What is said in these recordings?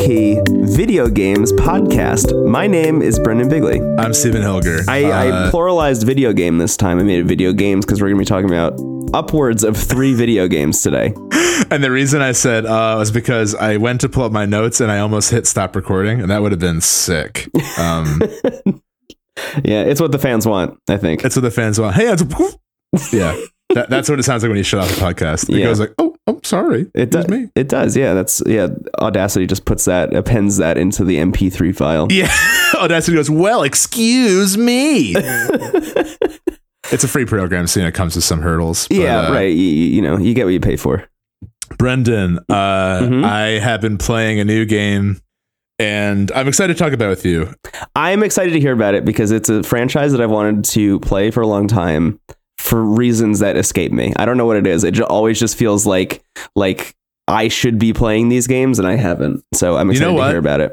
key video games podcast. My name is Brendan Bigley. I'm Stephen Helger. I, I Uh, pluralized video game this time. I made it video games because we're going to be talking about upwards of three video games today. and the reason I said uh, was because I went to pull up my notes and I almost hit stop recording, and that would have been sick. Um, Yeah, it's what the fans want, I think. that's what the fans want. Hey, it's yeah. That, that's what it sounds like when you shut off the podcast. It Yeah. goes like, "Oh, I'm sorry, It does. me." It does. Yeah, that's yeah. Audacity just puts that appends that into the MP3 file. Yeah. Audacity goes, "Well, excuse me." it's a free program, so you know, it comes with some hurdles. but, yeah, uh, right. You, you know, you get what you pay for. Brendan, uh, Mhm. I have been playing a new game, and I'm excited to talk about it with you. I'm excited to hear about it because it's a franchise that I've wanted to play for a long time for reasons that escape me. I don't know what it is. It always just feels like like I should be playing these games and I haven't. So I'm You excited know to hear about it.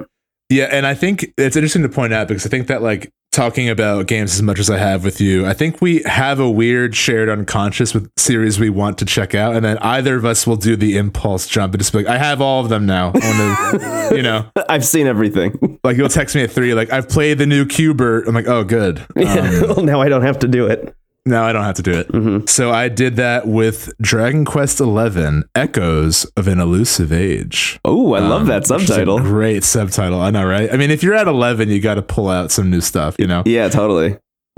Yeah, and I think it's interesting to point out because I think that like talking about games as much as I have with you, I think we have a weird shared unconscious with series we want to check out, and then either of us will do the impulse jump and just be like, I have all of them now. You know, I've seen everything. like you'll text me at three, like I've played the new Q*bert. I'm like, oh, good. Um, well, now I don't have to do it. Now I don't have to do it. Mhm. So I did that with Dragon Quest XI: Echoes of an Elusive Age. Oh, I love Um, that is a subtitle. Great subtitle. I know, right? I mean, if you're at 11, you got to pull out some new stuff, you know? Yeah, totally.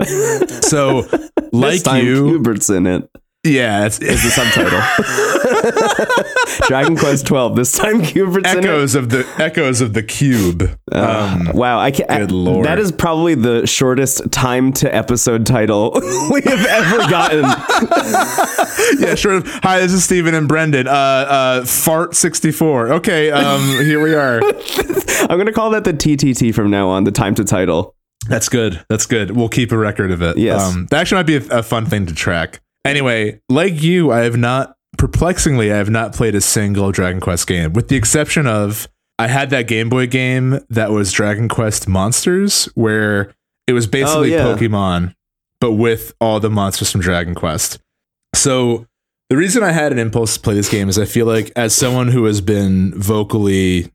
So, like time you, Hubert's in it. Yeah, it's, Is the subtitle. Dragon Quest 12. This time it. echoes of the echoes of the cube. Uh, Um, wow, I can't. good lord. That is probably the shortest time to episode title we have ever gotten. yeah, sure. Hi, this is Steven and Brendan. Uh, uh, fart sixty four. Okay, um, here we are. I'm gonna call that the TTT from now on. The time to title. That's good. That's good. We'll keep a record of it. Yes. Um, that actually might be a, a fun thing to track. Anyway, like you, I have not, perplexingly, I have not played a single Dragon Quest game, with the exception of I had that Game Boy game that was Dragon Quest Monsters, where it was basically Oh, yeah. Pokemon, but with all the monsters from Dragon Quest. So the reason I had an impulse to play this game is I feel like as someone who has been vocally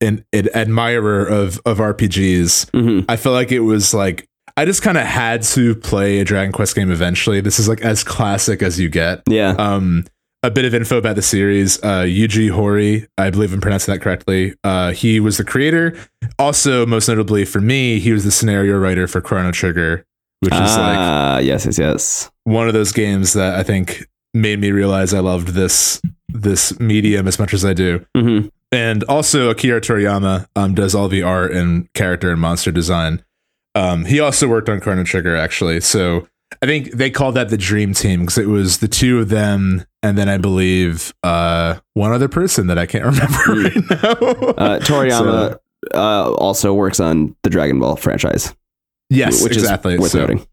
an, an admirer of of RPGs, hmm I felt like it was like I just kind of had to play a Dragon Quest game eventually. This is like as classic as you get. Yeah. Um, a bit of info about the series. Uh, Yuji Horii, I believe I'm pronouncing that correctly. Uh, he was the creator. Also, most notably for me, he was the scenario writer for Chrono Trigger, which is like Ah, yes, yes, yes. one of those games that I think made me realize I loved this this medium as much as I do. hmm And also Akira Toriyama um, does all the art and character and monster design. Um, he also worked on Chrono Trigger actually. So I think they called that the dream team because it was the two of them and then I believe uh, one other person that I can't remember right now. Uh, Toriyama uh, also works on the Dragon Ball franchise. yes, which exactly. is worth So- noting.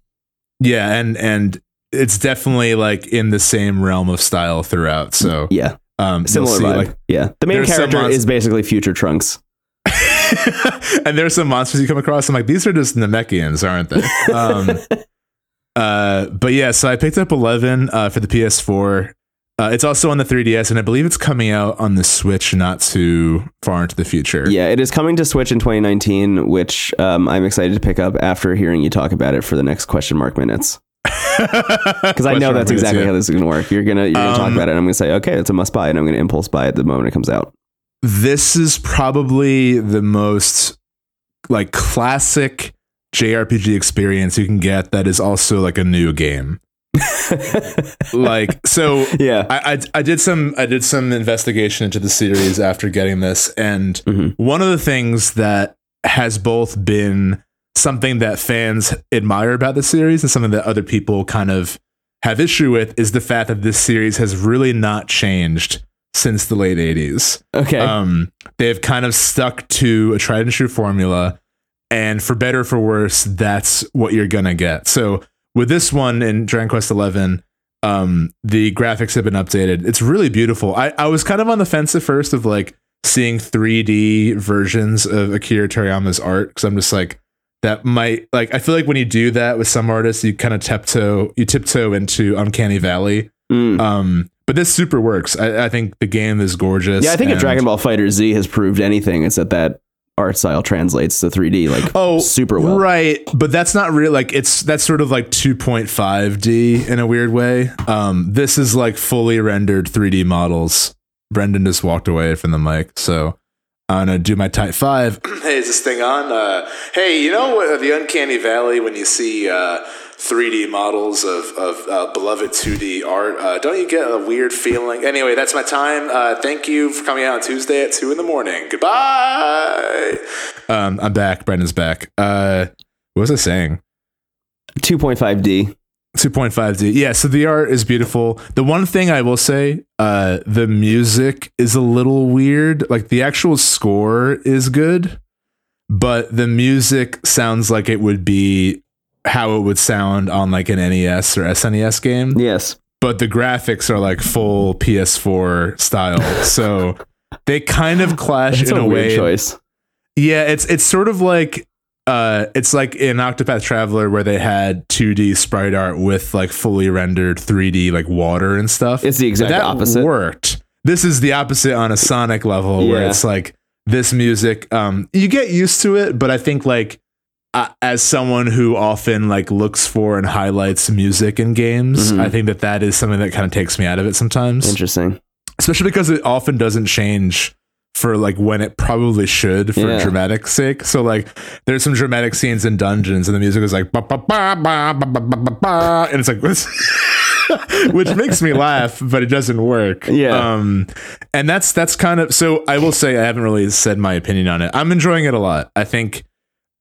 yeah, and and it's definitely like in the same realm of style throughout. So Yeah, um, similar see, vibe. like yeah, the main character is basically Future Trunks. and there's some monsters you come across. I'm like, these are just Namekians, aren't they? Um, uh, but yeah, so I picked up 11 uh, for the PS4. Uh, it's also on the 3DS, and I believe it's coming out on the Switch not too far into the future. Yeah, it is coming to Switch in 2019, which um, I'm excited to pick up after hearing you talk about it for the next question mark minutes. Because I know that's exactly how this is going to work. You're gonna you're gonna talk Um, about it, and I'm gonna say, okay, it's a must buy, and I'm gonna impulse buy it the moment it comes out. This is probably the most like classic JRPG experience you can get that is also like a new game. Like so yeah, I, I I did some I did some investigation into the series after getting this, and Mhm. one of the things that has both been something that fans admire about the series and something that other people kind of have issue with is the fact that this series has really not changed since the late 80s. okay, Um, they've kind of stuck to a tried and true formula, and for better or for worse, that's what you're gonna get. So with this one in Dragon Quest XI, um, the graphics have been updated. It's really beautiful. I, I was kind of on the fence at first of like seeing 3D versions of Akira Toriyama's art because I'm just like that might like I feel like when you do that with some artists, you kind of tiptoe you tiptoe into Uncanny Valley. Mm. Um, but this super works. I, I think the game is gorgeous. Yeah, I think if Dragon Ball FighterZ has proved anything, it's that that art style translates to 3D like Oh, super well. Right, but that's not real. Like it's that's sort of like 2.5D in a weird way. Um, this is like fully rendered 3D models. Brendan just walked away from the mic, so I'm gonna do my type five. hey, is this thing on? Uh, hey, you know what, the uncanny valley when you see uh, 3D models of of uh, beloved 2D art? Uh, don't you get a weird feeling? Anyway, that's my time. Uh, thank you for coming out on Tuesday at two in the morning. Goodbye. Um, I'm back. Brendan's back. Uh, what was I saying? 2.5D. 2.5D. Yeah, so the art is beautiful. The one thing I will say, uh, the music is a little weird. Like the actual score is good, but the music sounds like it would be how it would sound on like an NES or SNES game. Yes. But the graphics are like full PS4 style. so they kind of clash in a, a, way. choice. Yeah, it's it's sort of like uh it's like in Octopath Traveler where they had 2D sprite art with like fully rendered 3D like water and stuff. It's the exact that opposite. worked. This is the opposite on a Sonic level where it's like this music um you get used to it, but I think like uh, as someone who often like looks for and highlights music in games, Mhm. I think that that is something that kind of takes me out of it sometimes Interesting. especially because it often doesn't change for like when it probably should for Yeah. dramatic sake. So like there's some dramatic scenes in dungeons and the music is like ba ba ba ba ba ba ba ba and it's like which makes me laugh, but it doesn't work. Yeah. Um and that's that's kind of so I will say I haven't really said my opinion on it. I'm enjoying it a lot. I think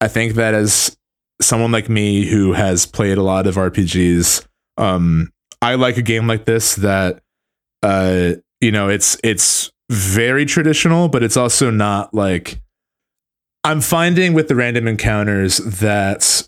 I think that as someone like me who has played a lot of RPGs, um, I like a game like this that uh you know it's it's very traditional but it's also not like i'm finding with the random encounters that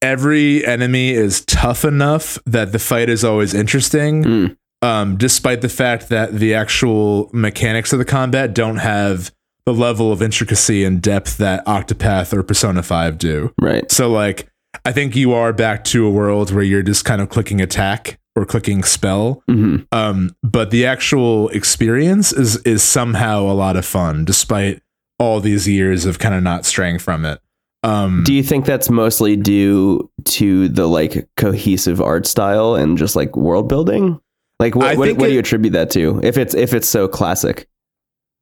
every enemy is tough enough that the fight is always interesting Mm. um despite the fact that the actual mechanics of the combat don't have the level of intricacy and depth that octopath or persona 5 do Right. so like I think you are back to a world where you're just kind of clicking attack or clicking spell. hmm Um, but the actual experience is is somehow a lot of fun, despite all these years of kind of not straying from it. Um, Do you think that's mostly due to the like cohesive art style and just like world building? Like what what, what do you attribute that to? If it's if it's so classic.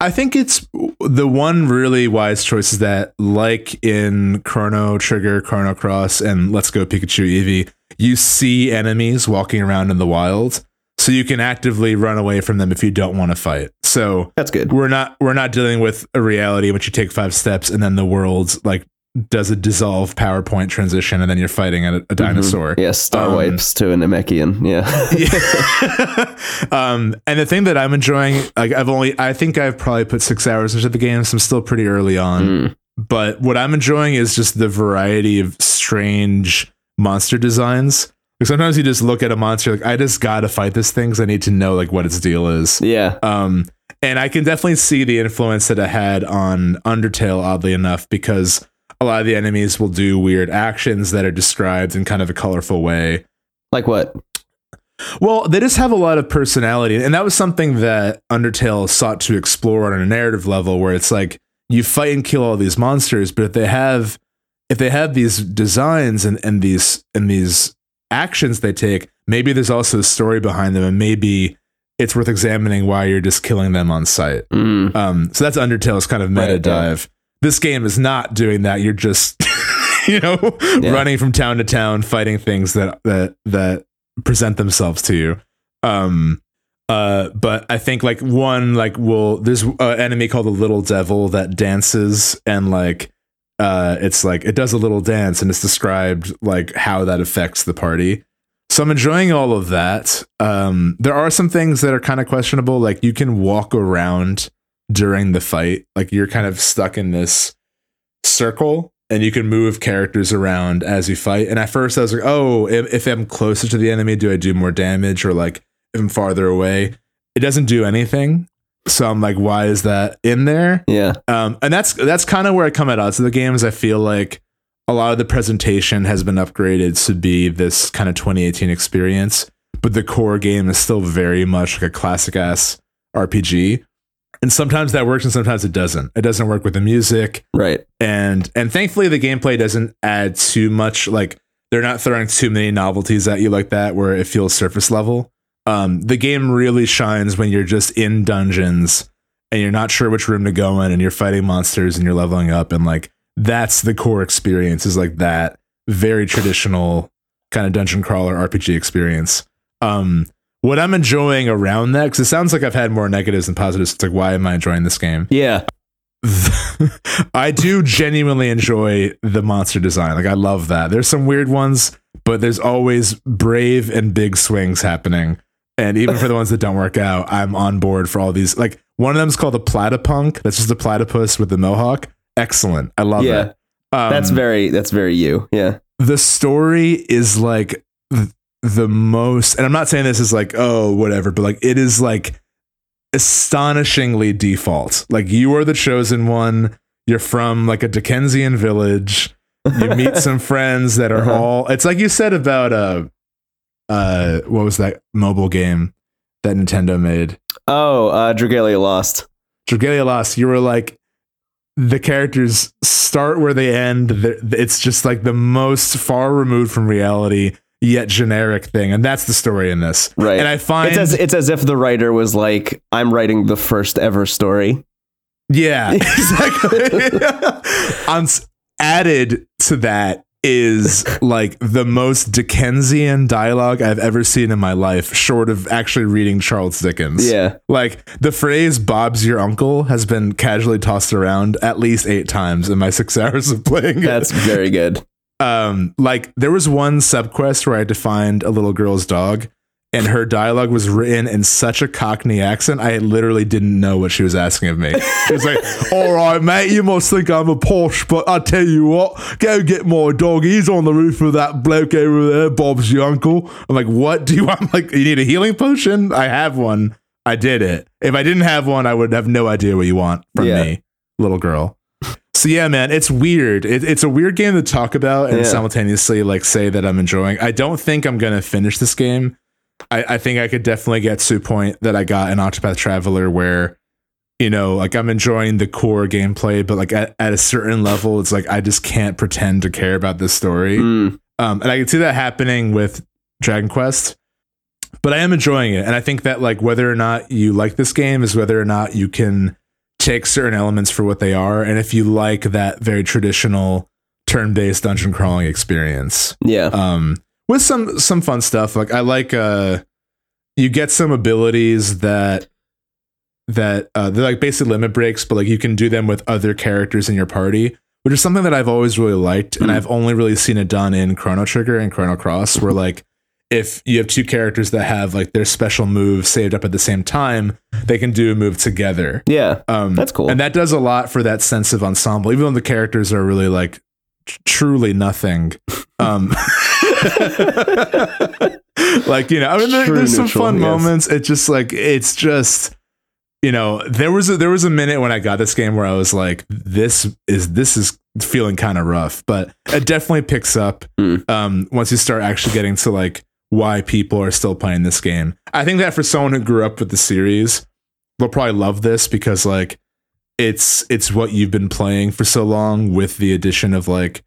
I think it's the one really wise choice is that, like in Chrono Trigger, Chrono Cross, and Let's Go Pikachu Eevee, you see enemies walking around in the wild, so you can actively run away from them if you don't want to fight. So That's good. we're not we're not dealing with a reality in which you take five steps and then the world like does a dissolve PowerPoint transition and then you're fighting a, a dinosaur. Yeah, star Um, wipes to a Namekian. Yeah. Yeah. um, and the thing that I'm enjoying, like I've only, I think I've probably put six hours into the game, so I'm still pretty early on. Mm. But what I'm enjoying is just the variety of strange monster designs. Like sometimes you just look at a monster, like I just gotta fight this thing because I need to know like what its deal is. Yeah. Um, and I can definitely see the influence that it had on Undertale, oddly enough, because a lot of the enemies will do weird actions that are described in kind of a colorful way. Like what? Well, they just have a lot of personality, and that was something that Undertale sought to explore on a narrative level, where it's like you fight and kill all these monsters, but if they have if they have these designs and, and these and these actions they take, maybe there's also a story behind them, and maybe it's worth examining why you're just killing them on sight. Mm. Um, so that's Undertale's kind of meta Right, dive. This game is not doing that. You're just, you know, Yeah. running from town to town, fighting things that that that present themselves to you. Um, uh, but I think like one like will there's an enemy called the Little Devil that dances and like uh, it's like it does a little dance and it's described like how that affects the party. So I'm enjoying all of that. Um, there are some things that are kind of questionable. Like you can walk around during the fight. Like you're kind of stuck in this circle and you can move characters around as you fight. And at first I was like, oh, if, if I'm closer to the enemy, do I do more damage? Or like if I'm farther away, it doesn't do anything. So I'm like, why is that in there? Yeah. Um, and that's that's kind of where I come at odds of the games. I feel like a lot of the presentation has been upgraded to be this kind of 2018 experience. but the core game is still very much like a classic ass RPG. And sometimes that works and sometimes it doesn't. It doesn't work with the music Right. and and thankfully the gameplay doesn't add too much like they're not throwing too many novelties at you like that where it feels surface level um the game really shines when you're just in dungeons and you're not sure which room to go in and you're fighting monsters and you're leveling up and like that's the core experience is like that very traditional kind of dungeon crawler rpg experience um what i'm enjoying around that because it sounds like i've had more negatives than positives it's like why am i enjoying this game Yeah. I do genuinely enjoy the monster design. Like I love that. There's some weird ones, but there's always brave and big swings happening. And even for the ones that don't work out, I'm on board for all these. Like one of them is called the platypunk. That's just a platypus with the mohawk. Excellent. I love Yeah. it. Um, That's very that's very you. Yeah. the story is like the most and i'm not saying this is like oh whatever but like it is like astonishingly default like you are the chosen one you're from like a dickensian village you meet some friends that are Uh-huh. all it's like you said about uh uh what was that mobile game that nintendo made Oh, uh Dragalia lost. Dragalia Lost, you were like the characters start where they end. It's just like the most far removed from reality yet generic thing, and that's the story in this. Right. And I find, It's as it's as if the writer was like, I'm writing the first ever story. yeah, exactly. On added to that is like the most Dickensian dialogue I've ever seen in my life, short of actually reading Charles Dickens. Yeah. Like the phrase "Bob's your uncle" has been casually tossed around at least eight times in my six hours of playing. it. That's very good. Um, like there was one subquest where I had to find a little girl's dog, and her dialogue was written in such a Cockney accent, I literally didn't know what she was asking of me. She was like, "All right, mate, you must think I'm a posh, but I tell you what, go get my dog. He's on the roof of that bloke over there. Bob's your uncle." I'm like, "What do you want? I'm like, you need a healing potion? I have one. I did it. If I didn't have one, I would have no idea what you want from Yeah. me, little girl." So yeah, man, it's weird. It, it's a weird game to talk about and Yeah. simultaneously like say that I'm enjoying. I don't think I'm gonna finish this game. I, I think I could definitely get to a point that I got an Octopath Traveler where, you know, like I'm enjoying the core gameplay, but like at, at a certain level, it's like I just can't pretend to care about this story. Mm, Um, and I can see that happening with Dragon Quest, but I am enjoying it. And I think that like whether or not you like this game is whether or not you can take certain elements for what they are. And if you like that very traditional turn-based dungeon crawling experience, yeah. um, with some some fun stuff. Like I like uh, you get some abilities that that uh, they're like basic limit breaks, but like you can do them with other characters in your party, which is something that I've always really liked, and Mm. I've only really seen it done in Chrono Trigger and Chrono Cross, where like if you have two characters that have like their special moves saved up at the same time, they can do a move together. yeah. Um, That's cool. and that does a lot for that sense of ensemble, even though the characters are really like tr- truly nothing. Um, like you know, I mean, there- there's some fun yes. moments. It's just like it's just you know, there was a, there was a minute when I got this game where I was like, this is this is feeling kind of rough, but it definitely picks up Mm. um, once you start actually getting to like why people are still playing this game. I think that for someone who grew up with the series, they'll probably love this because like it's it's what you've been playing for so long with the addition of like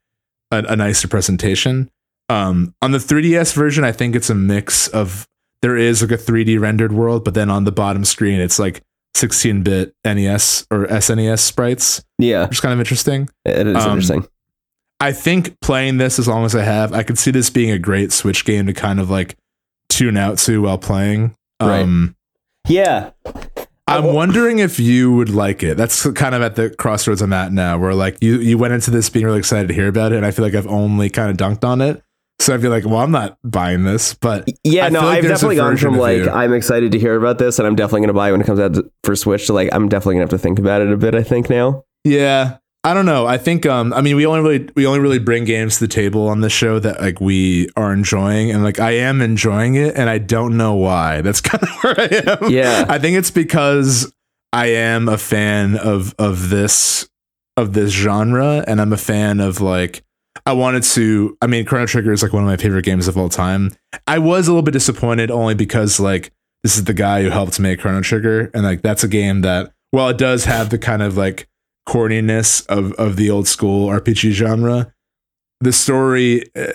a, a nicer presentation. Um, on the 3DS version, I think it's a mix of there is like a 3D rendered world, but then on the bottom screen, it's like 16 bit NES or SNES sprites, yeah. which is kind of interesting. It is Um, interesting. I think playing this as long as I have, I could see this being a great Switch game to kind of like tune out to while playing. Right. Um, Yeah. I'm wondering if you would like it. That's kind of at the crossroads I'm at now, where like you you went into this being really excited to hear about it, and I feel like I've only kind of dunked on it. So I feel like, well, I'm not buying this, but Yeah, I no, like I've definitely gone from like you. I'm excited to hear about this, and I'm definitely gonna buy it when it comes out for Switch. To like, I'm definitely gonna have to think about it a bit. I think now. yeah, I don't know. I think um, I mean, we only really we only really bring games to the table on this show that like we are enjoying, and like I am enjoying it, and I don't know why. That's kind of where I am. Yeah. I think it's because I am a fan of of this of this genre, and I'm a fan of like I wanted to. I mean, Chrono Trigger is like one of my favorite games of all time. I was a little bit disappointed only because like this is the guy who helped make Chrono Trigger, and like that's a game that while it does have the kind of like corniness of of the old school RPG genre, the story. Uh,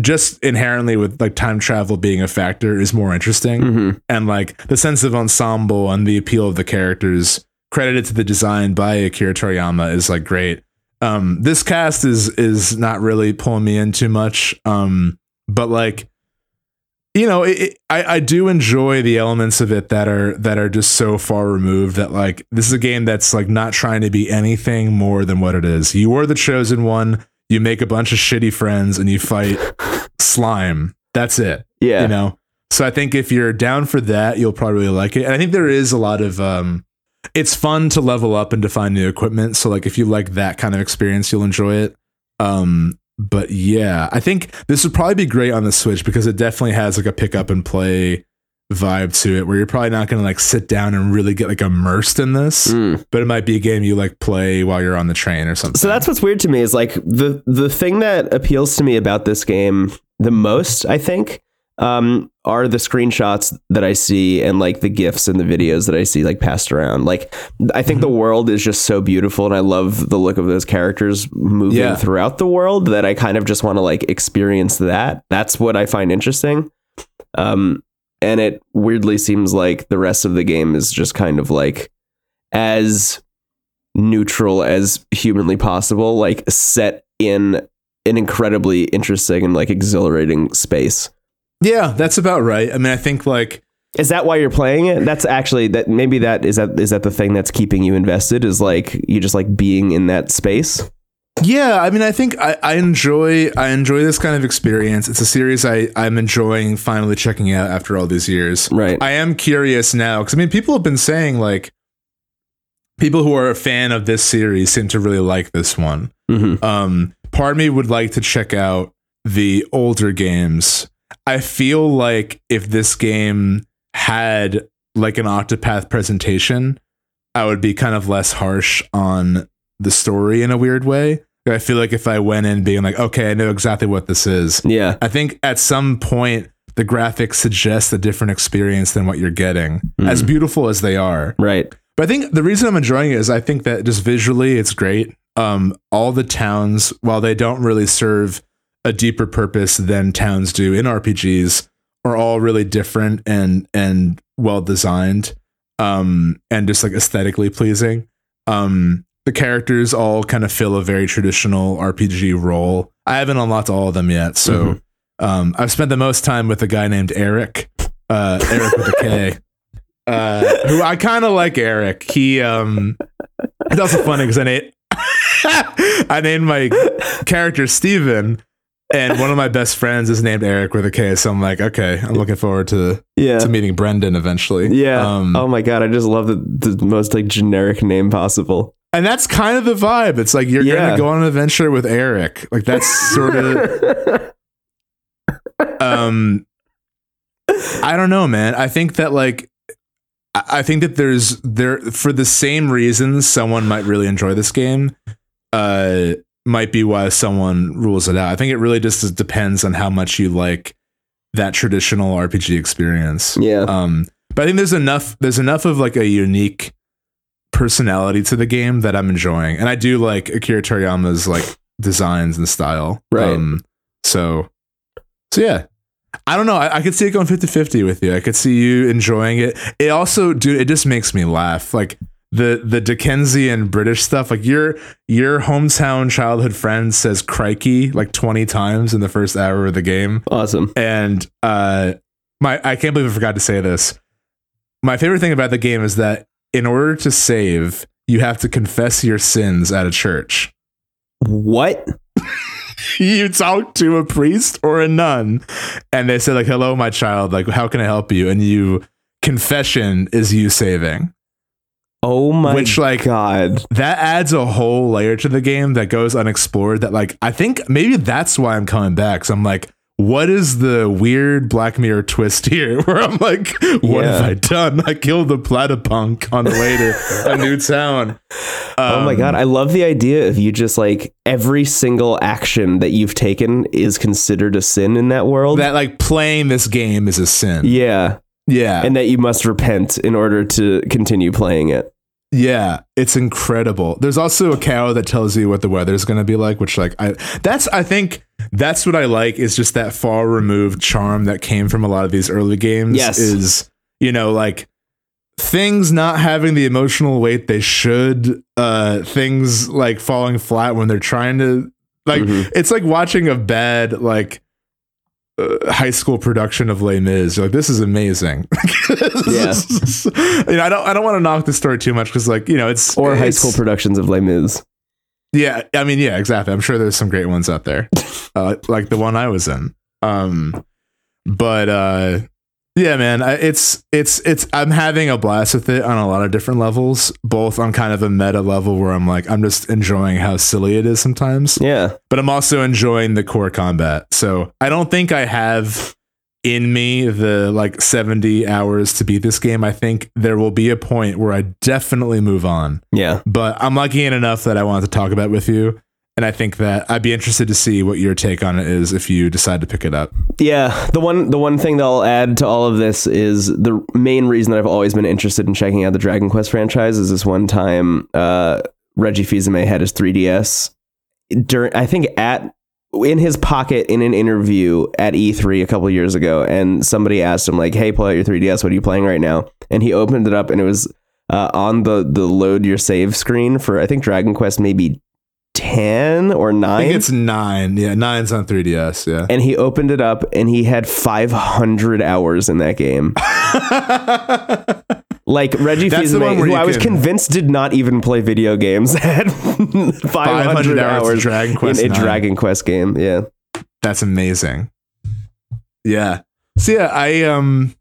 just inherently with like time travel being a factor is more interesting Mhm. and like the sense of ensemble and the appeal of the characters credited to the design by Akira Toriyama is like great. Um, this cast is is not really pulling me in too much, um, but like you know, it, it, I I do enjoy the elements of it that are that are just so far removed that like this is a game that's like not trying to be anything more than what it is. You are the chosen one. You make a bunch of shitty friends and you fight slime. That's it Yeah. you know so i think if you're down for that you'll probably really like it and i think there is a lot of um it's fun to level up and to find new equipment so like if you like that kind of experience you'll enjoy it um but yeah i think this would probably be great on the switch because it definitely has like a pick up and play vibe to it where you're probably not going to like sit down and really get like immersed in this Mm. but it might be a game you like play while you're on the train or something So that's what's weird to me is like the the thing that appeals to me about this game the most, I think, um, are the screenshots that I see and like the gifs and the videos that I see like passed around. Like I think the world is just so beautiful and I love the look of those characters moving Yeah. throughout the world that I kind of just want to like experience that. That's what I find interesting. Um and it weirdly seems like the rest of the game is just kind of like as neutral as humanly possible, like set in an incredibly interesting and like exhilarating space. Yeah that's about right i mean i think like Is that why you're playing it? That's actually that maybe that is that is that the thing that's keeping you invested is like you just like being in that space. Yeah, I mean, I think I, I enjoy I enjoy this kind of experience. It's a series I I'm enjoying finally checking out after all these years. Right. I am curious now because I mean, people have been saying like people who are a fan of this series seem to really like this one. Mhm. Um, part of me would like to check out the older games. I feel like if this game had like an Octopath presentation, I would be kind of less harsh on the story in a weird way. I feel like if I went in being like, okay, I know exactly what this is. Yeah. I think at some point the graphics suggest a different experience than what you're getting, as beautiful as they are. Right. But I think the reason I'm enjoying it is I think that just visually it's great. Um, all the towns, while they don't really serve a deeper purpose than towns do in RPGs, are all really different and and well designed, um, and just like aesthetically pleasing. Um, the characters all kind of fill a very traditional RPG role. I haven't unlocked all of them yet, so um, I've spent the most time with a guy named Eric, uh, Eric with a K uh, who I kind of like Eric. He um, it's also funny because I named I named my character Steven, and one of my best friends is named Eric with a K. So I'm like, okay, I'm looking forward to Yeah. to meeting Brendan eventually. Yeah. um, oh my god, I just love the, the most like generic name possible. and that's kind of the vibe. It's like you're Yeah. gonna go on an adventure with Eric. Like that's sort of um i don't know man i think that like i I think that there's there for the same reasons someone might really enjoy this game uh might be why someone rules it out. I think it really just depends on how much you like that traditional rpg experience. Yeah. um but i think there's enough there's enough of like a unique personality to the game that i'm enjoying. And i do like akira toriyama's like designs and style. Right. um so so yeah. I don't know. I, I could see it going 50-50 with you. I could see you enjoying it. It also dude it just makes me laugh. Like the the Dickensian British stuff, like your your hometown childhood friend says "crikey" like twenty times in the first hour of the game, awesome. and uh my i can't believe i forgot to say this. My favorite thing about the game is that in order to save you have to confess your sins at a church. What? you talk to a priest or a nun and they say like hello my child like how can i help you? And you confession is you saving Oh my Which, like- god. that adds a whole layer to the game that goes unexplored that like i think maybe that's why i'm coming back so i'm like what is the weird Black Mirror twist here? Where I'm like, what have I done? I killed the platypunk on the way to a new town. oh my Um, god, I love the idea of you just like every single action that you've taken is considered a sin in that world. That like playing this game is a sin. yeah, Yeah. and that you must repent in order to continue playing it. Yeah, it's incredible. There's also a cow that tells you what the weather's going to be like, which like I that's I think that's what I like is just that far removed charm that came from a lot of these early games Yes. is you know like things not having the emotional weight they should uh things like falling flat when they're trying to like Mhm. it's like watching a bad like uh, high school production of Les Mis. Like, this is amazing. Yeah. you know, I don't, I don't want to knock the story too much because, like, you know, it's Or high school productions of Les Mis. Yeah, I mean, yeah, exactly. I'm sure there's some great ones out there, uh, like the one I was in. Um, but uh, yeah, man, I, it's it's it's. I'm having a blast with it on a lot of different levels, both on kind of a meta level where I'm like, I'm just enjoying how silly it is sometimes, Yeah, but I'm also enjoying the core combat. So I don't think I have in me the like 70 hours to beat this game. I think there will be a point where I definitely move on yeah. but I'm lucky enough that I wanted to talk about it with you. And I think that I'd be interested to see what your take on it is if you decide to pick it up. Yeah, the one the one thing that I'll add to all of this is the main reason that I've always been interested in checking out the Dragon Quest franchise is this one time uh, Reggie Fils-Aimé had his 3DS during I think at in his pocket in an interview at E3 a couple years ago, and somebody asked him like, "Hey, pull out your 3DS. What are you playing right now?" And he opened it up, and it was uh, on the the load your save screen for I think Dragon Quest maybe ten or 9 I think it's nine. Yeah, nine's on 3DS. Yeah. and he opened it up and he had 500 hours in that game. Like Reggie That's the one Fils-Aimé, where who I was can- convinced did not even play video games, had 500, 500 hours Dragon Quest in a 9. Dragon Quest game. Yeah. That's amazing. Yeah. So yeah, I um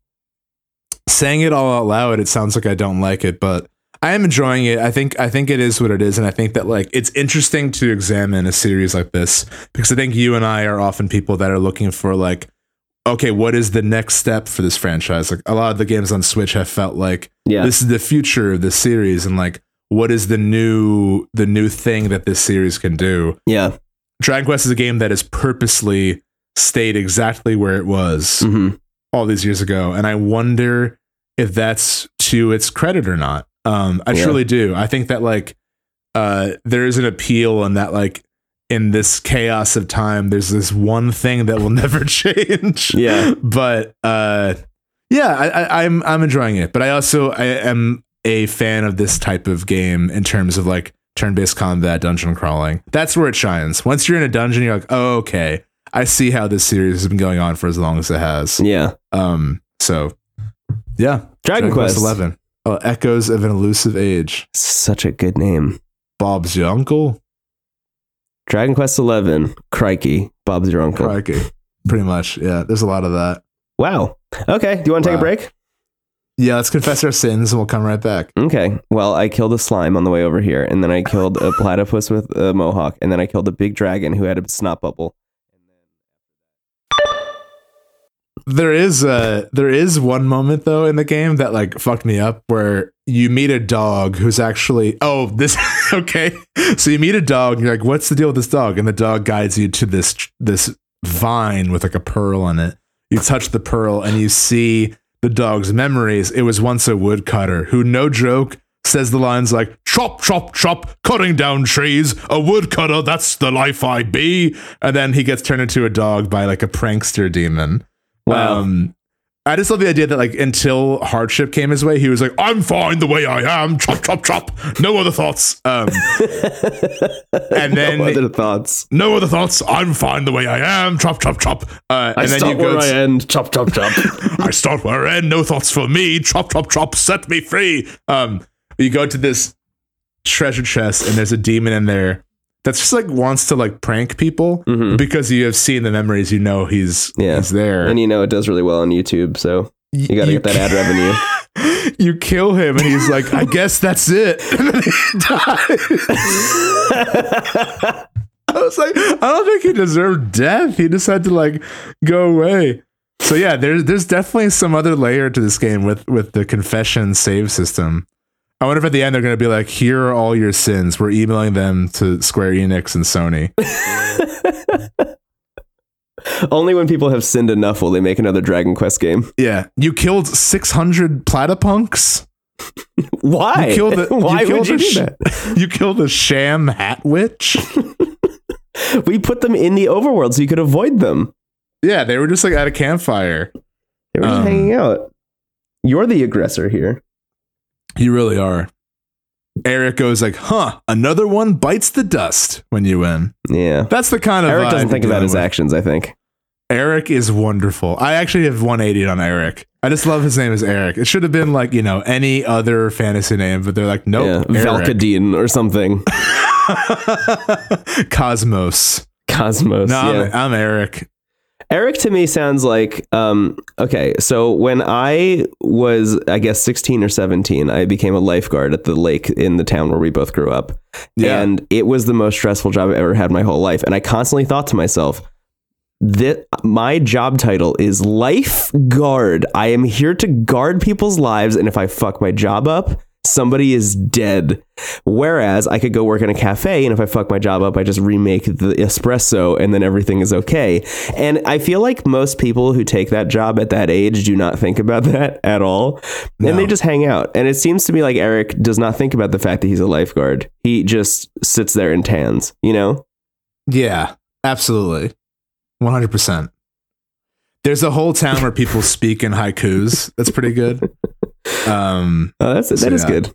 saying it all out loud, it sounds like I don't like it, but I am enjoying it. I think I think it is what it is, and I think that like it's interesting to examine a series like this because I think you and I are often people that are looking for like, okay, what is the next step for this franchise? Like a lot of the games on Switch have felt like Yeah. this is the future of this series, and like what is the new the new thing that this series can do? yeah. Dragon Quest is a game that has purposely stayed exactly where it was hmm all these years ago, and I wonder if that's to its credit or not. Um, I Yeah. truly do. I think that like uh, there is an appeal in that like in this chaos of time, there's this one thing that will never change. Yeah. but uh, yeah, I, I, I'm I'm enjoying it. But I also I am a fan of this type of game in terms of like turn-based combat, dungeon crawling. That's where it shines. Once you're in a dungeon, you're like, oh, okay, I see how this series has been going on for as long as it has. Yeah. Um, so yeah, Dragon, Quest. Eleven. Oh, Echoes of an Elusive Age. Such a good name. Bob's your uncle. Dragon Quest 11. Crikey. Bob's your uncle. Crikey. Pretty much. Yeah. There's a lot of that. Wow. Okay. Do you want to take a break? Yeah. Let's confess our sins and we'll come right back. Okay. Well, I killed a slime on the way over here, and then I killed a platypus with a mohawk, and then I killed a big dragon who had a snot bubble. There is uh there is one moment though in the game that like fucked me up where you meet a dog who's actually oh this okay. So you meet a dog you're like what's the deal with this dog? And the dog guides you to this this vine with like a pearl in it. You touch the pearl and you see the dog's memories. It was once a woodcutter who no joke says the lines like chop chop chop cutting down trees. A woodcutter that's the life i be. And then he gets turned into a dog by like a prankster demon Wow. um, I just love the idea that like until hardship came his way, he was like, "I'm fine the way I am." Chop, chop, chop. No other thoughts. Um, and then no other thoughts. no other thoughts. I'm fine the way I am. Chop, chop, chop. Uh, I and then stop you where I end. Chop, chop, chop. I start where I end. No thoughts for me. Chop, chop, chop. Set me free. Um, you go to this treasure chest, and there's a demon in there that's just like wants to like prank people Mhm. because you have seen the memories. You know he's Yeah. he's there. and you know it does really well on YouTube, so you got to get that ad revenue. you kill him and he's like i guess that's it and then he dies I was like, I don't think he deserved death. He just had to like go away. So yeah, there's there's definitely some other layer to this game with with the confession save system. I wonder if at the end they're going to be like, "Here are all your sins." We're emailing them to Square Enix and Sony. Only when people have sinned enough will they make another Dragon Quest game. Yeah, you killed 600 platypunks. Why? You killed the, Why you killed would you do sh- that? You killed a sham hat witch. We put them in the overworld so you could avoid them. yeah, they were just like at a campfire. They were just Um, hanging out. You're the aggressor here. You really are. Eric goes like, "Huh, another one bites the dust when you win." Yeah. That's the kind of Eric doesn't think about his with. actions, I think. Eric is wonderful. I actually have 180 on Eric. I just love his name is Eric. It should have been like, you know, any other fantasy name, but they're like, nope, yeah. Valkadine or something. Cosmos. Cosmos. No, yeah. I'm, I'm Eric. Eric to me sounds like um okay, so when I was I guess 16 or 17, I became a lifeguard at the lake in the town where we both grew up. Yeah. And it was the most stressful job I've ever had in my whole life. And I constantly thought to myself, that my job title is lifeguard. I am here to guard people's lives, and if I fuck my job up, somebody is dead. Whereas I could go work in a cafe, and if I fuck my job up, I just remake the espresso, and then everything is okay. And I feel like most people who take that job at that age do not think about that at all, No. and they just hang out. And it seems to me like Eric does not think about the fact that he's a lifeguard. He just sits there and tans. You know? Yeah, absolutely. 100%. There's a whole town where people speak in haikus. That's pretty good. Um, Oh, that's So, that is yeah. good.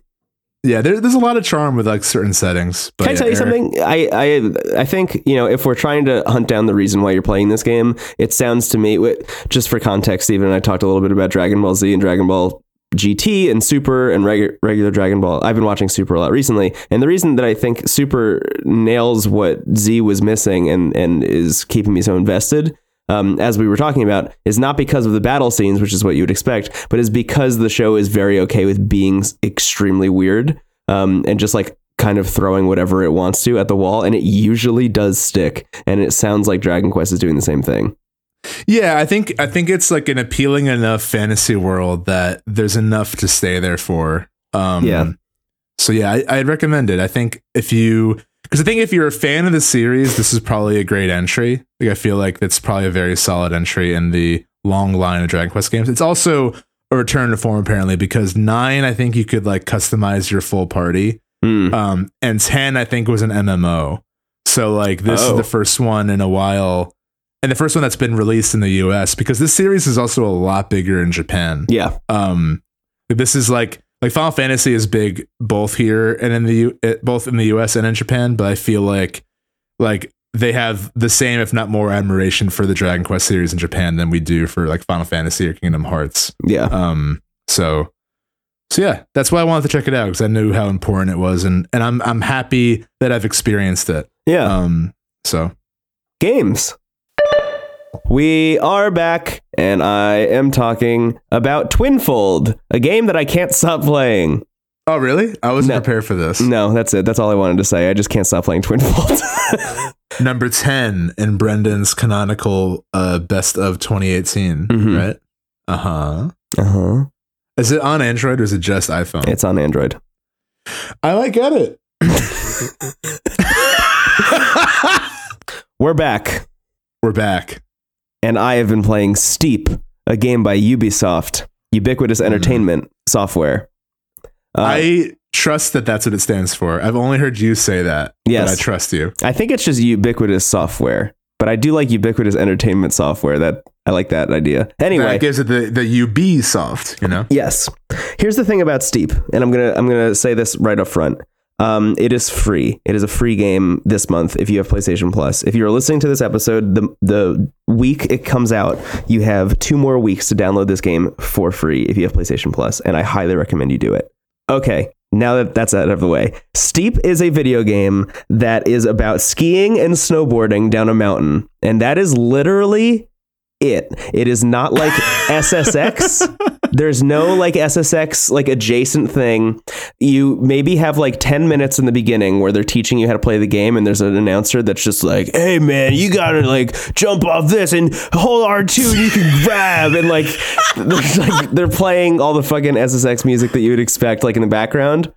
yeah, there, there's a lot of charm with like certain settings. But Can I yeah, tell you something? I, I I think you know if we're trying to hunt down the reason why you're playing this game, it sounds to me just for context. Stephen and I talked a little bit about Dragon Ball Z and Dragon Ball GT and Super and regu- regular Dragon Ball. I've been watching Super a lot recently, and the reason that I think Super nails what Z was missing and and is keeping me so invested. Um, as we were talking about, is not because of the battle scenes, which is what you would expect, but is because the show is very okay with being extremely weird um, and just like kind of throwing whatever it wants to at the wall, and it usually does stick. And it sounds like Dragon Quest is doing the same thing. Yeah, I think I think it's like an appealing enough fantasy world that there's enough to stay there for. Um, Yeah. So yeah, I, I'd recommend it. I think if you because I think if you're a fan of the series, this is probably a great entry. Like I feel like that's probably a very solid entry in the long line of Dragon Quest games. It's also a return to form apparently because nine, I think you could like customize your full party. Hmm. Um, and 10, I think, was an MMO. So, like, this Oh. is the first one in a while, and the first one that's been released in the US because this series is also a lot bigger in Japan. Yeah, Um, this is like, like Final Fantasy is big both here and in the U- eh, both in the US and in Japan, but I feel like, like, they have the same, if not more, admiration for the Dragon Quest series in Japan than we do for like Final Fantasy or Kingdom Hearts. yeah. Um, so, so yeah, that's why I wanted to check it out because I knew how important it was, and and I'm I'm happy that I've experienced it. Yeah. Um, so Games. We are back, and I am talking about Twinfold, a game that I can't stop playing. oh really? I wasn't No. prepared for this. No, that's it. That's all I wanted to say. I just can't stop playing Twinfold. Number ten in Brendan's canonical uh best of 2018, Mhm. right? Uh huh. uh huh. Is it on Android or is it just iPhone? It's on Android. I might get it. We're back. We're back. And I have been playing Steep, a game by Ubisoft, Ubiquitous Entertainment Software. Uh, I trust that that's what it stands for. I've only heard you say that. Yes. But I trust you. I think it's just Ubiquitous Software, but I do like Ubiquitous Entertainment Software. That I like that idea. Anyway, That gives it the the UB soft. You know. Yes. Here's the thing about Steep, and I'm gonna I'm gonna say this right up front. Um, it is free. It is a free game this month if you have PlayStation Plus. If you're listening to this episode, the the week it comes out, you have two more weeks to download this game for free if you have PlayStation Plus, and I highly recommend you do it. Okay, now that that's out of the way, Steep is a video game that is about skiing and snowboarding down a mountain, and that is literally it. It is not like SSX. There's no like SSX like adjacent thing. You maybe have like 10 minutes in the beginning where they're teaching you how to play the game and there's an announcer that's just like, "Hey man, you got to like jump off this and hold R2 and you can grab." And like like they're playing all the fucking SSX music that you would expect like in the background.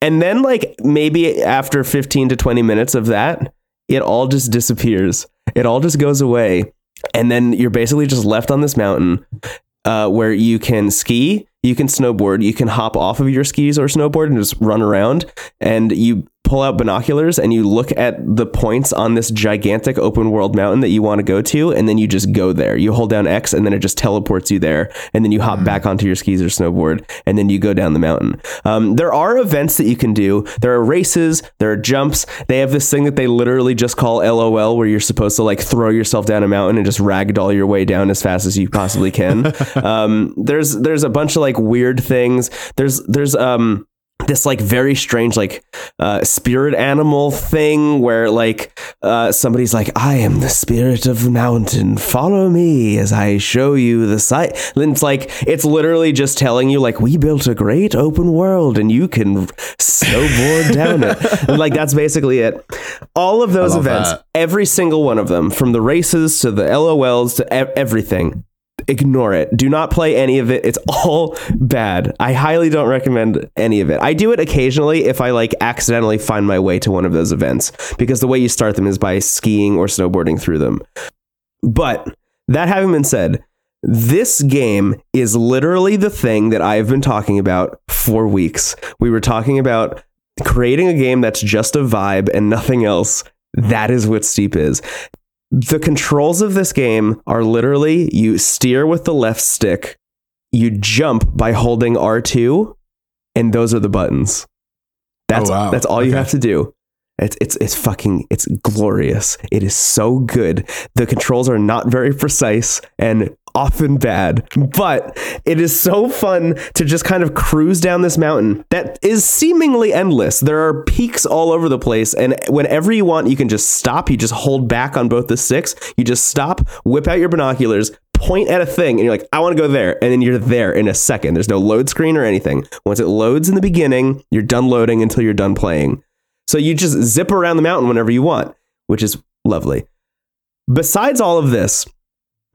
And then like maybe after 15 to 20 minutes of that, it all just disappears. It all just goes away. And then you're basically just left on this mountain uh, where you can ski, you can snowboard, you can hop off of your skis or snowboard and just run around. And you pull out binoculars and you look at the points on this gigantic open world mountain that you want to go to, and then you just go there. You hold down X, and then it just teleports you there, and then you hop back onto your skis or snowboard, and then you go down the mountain. Um, there are events that you can do. There are races. There are jumps. They have this thing that they literally just call LOL, where you're supposed to like throw yourself down a mountain and just ragdoll your way down as fast as you possibly can. um, there's there's a bunch of like weird things. There's there's um this like very strange like uh, spirit animal thing where like uh, somebody's like i am the spirit of the mountain. Follow me as i show you the site and it's like it's literally just telling you like we built a great open world and you can snowboard down it. And like that's basically it. All of those events that. every single one of them from the races to the lols to e- everything ignore it. Do not play any of it. It's all bad. I highly don't recommend any of it. I do it occasionally if I like accidentally find my way to one of those events because the way you start them is by skiing or snowboarding through them. But that having been said, this game is literally the thing that I've been talking about for weeks. We were talking about creating a game that's just a vibe and nothing else. That is what Steep is. The controls of this game are literally you steer with the left stick, you jump by holding R2, and those are the buttons. That's Oh, wow. that's all you have to do. It's it's it's fucking it's glorious. It is so good. The controls are not very precise and often bad, but it is so fun to just kind of cruise down this mountain that is seemingly endless. There are peaks all over the place and whenever you want you can just stop, you just hold back on both the sticks, you just stop, whip out your binoculars, point at a thing and you're like, I want to go there. And then you're there in a second. There's no load screen or anything. Once it loads in the beginning, you're done loading until you're done playing. So you just zip around the mountain whenever you want, which is lovely. Besides all of this,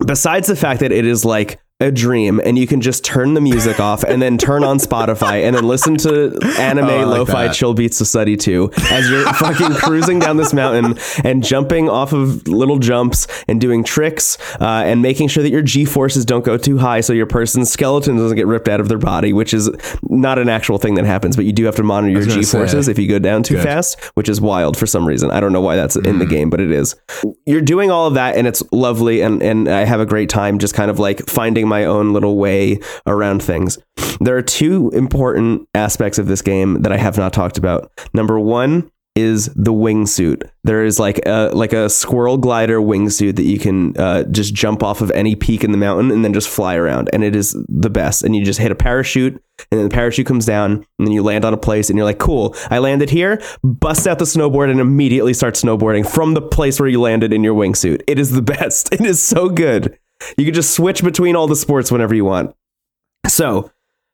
besides the fact that it is like a dream and you can just turn the music off and then turn on Spotify and then listen to anime Oh, like lo-fi that. chill beats society 2 as you're fucking cruising down this mountain and jumping off of little jumps and doing tricks uh, and making sure that your G forces don't go too high so your person's skeleton doesn't get ripped out of their body, which is not an actual thing that happens, but you do have to monitor your G forces if you go down too Good. fast, which is wild for some reason. I don't know why that's in the Mm. game, but it is. You're doing all of that and it's lovely and and I have a great time just kind of like finding my own little way around things. There are two important aspects of this game that I have not talked about. Number 1 is the wingsuit. There is like a like a squirrel glider wingsuit that you can uh, just jump off of any peak in the mountain and then just fly around, and it is the best. And you just hit a parachute, and then the parachute comes down, and then you land on a place, and you're like, "Cool, I landed here." Bust out the snowboard and immediately start snowboarding from the place where you landed in your wingsuit. It is the best. It is so good. You can just switch between all the sports whenever you want. So,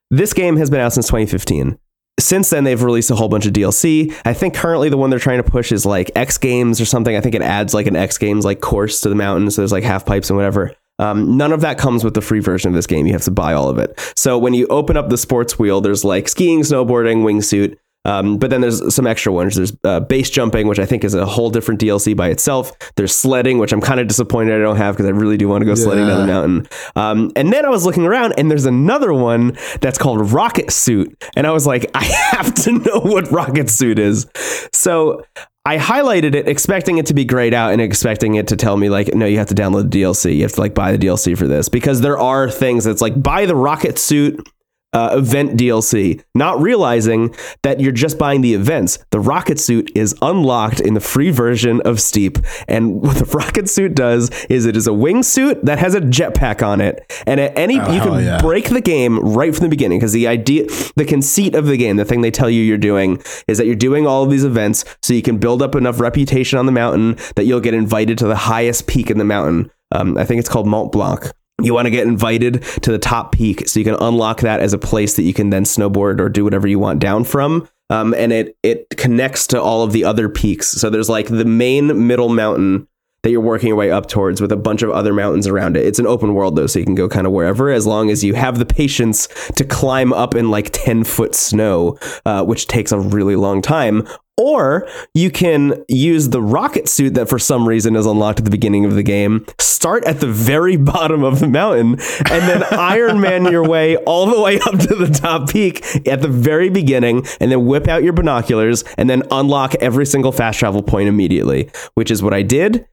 this game has been out since 2015 since then they've released a whole bunch of DLC. I think currently the one they're trying to push is like X Games or something. I think it adds like an X Games like course to the mountain, so there's like half pipes and whatever. Um, none of that comes with the free version of this game. You have to buy all of it. So when you open up the sports wheel, there's like skiing, snowboarding, wingsuit. Um, but then there's some extra ones. There's uh, base jumping, which I think is a whole different DLC by itself. There's sledding, which I'm kind of disappointed I don't have because I really do want to go sledding down the mountain. Um, and then I was looking around, and there's another one that's called Rocket Suit, and I was like, I have to know what Rocket Suit is. So I highlighted it, expecting it to be grayed out and expecting it to tell me like, no, you have to download the DLC. You have to like buy the DLC for this because there are things that's like buy the Rocket Suit uh, event DLC, not realizing that you're just buying the events. The rocket suit is unlocked in the free version of Steep. And what the rocket suit does is it is a wingsuit that has a jetpack on it. And at any, you can yeah. break the game right from the beginning because the idea, the conceit of the game, the thing they tell you you're doing is that you're doing all of these events so you can build up enough reputation on the mountain that you'll get invited to the highest peak in the mountain. Um, I think it's called Mont Blanc you want to get invited to the top peak so you can unlock that as a place that you can then snowboard or do whatever you want down from. Um, and it it connects to all of the other peaks. So there's like the main middle mountain that you're working your way up towards with a bunch of other mountains around it. It's an open world though, so you can go kind of wherever as long as you have the patience to climb up in like 10 foot snow, uh, which takes a really long time. Or you can use the rocket suit that for some reason is unlocked at the beginning of the game, start at the very bottom of the mountain, and then Iron Man your way all the way up to the top peak at the very beginning, and then whip out your binoculars and then unlock every single fast travel point immediately, which is what I did.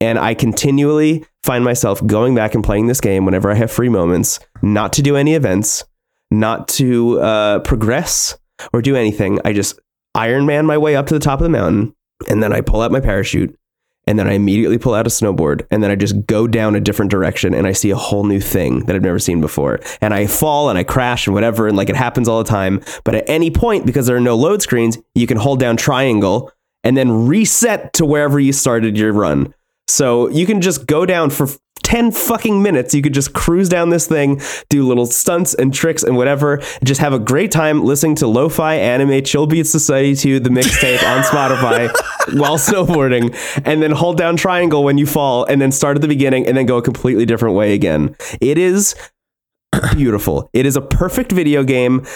And I continually find myself going back and playing this game whenever I have free moments, not to do any events, not to uh, progress or do anything. I just Iron Man my way up to the top of the mountain, and then I pull out my parachute, and then I immediately pull out a snowboard, and then I just go down a different direction, and I see a whole new thing that I've never seen before. And I fall and I crash and whatever, and like it happens all the time. But at any point, because there are no load screens, you can hold down triangle and then reset to wherever you started your run. So you can just go down for 10 fucking minutes. You could just cruise down this thing, do little stunts and tricks and whatever, and just have a great time listening to lo fi anime Chill Beat Society 2, the mixtape on Spotify while snowboarding, and then hold down triangle when you fall, and then start at the beginning and then go a completely different way again. It is beautiful. It is a perfect video game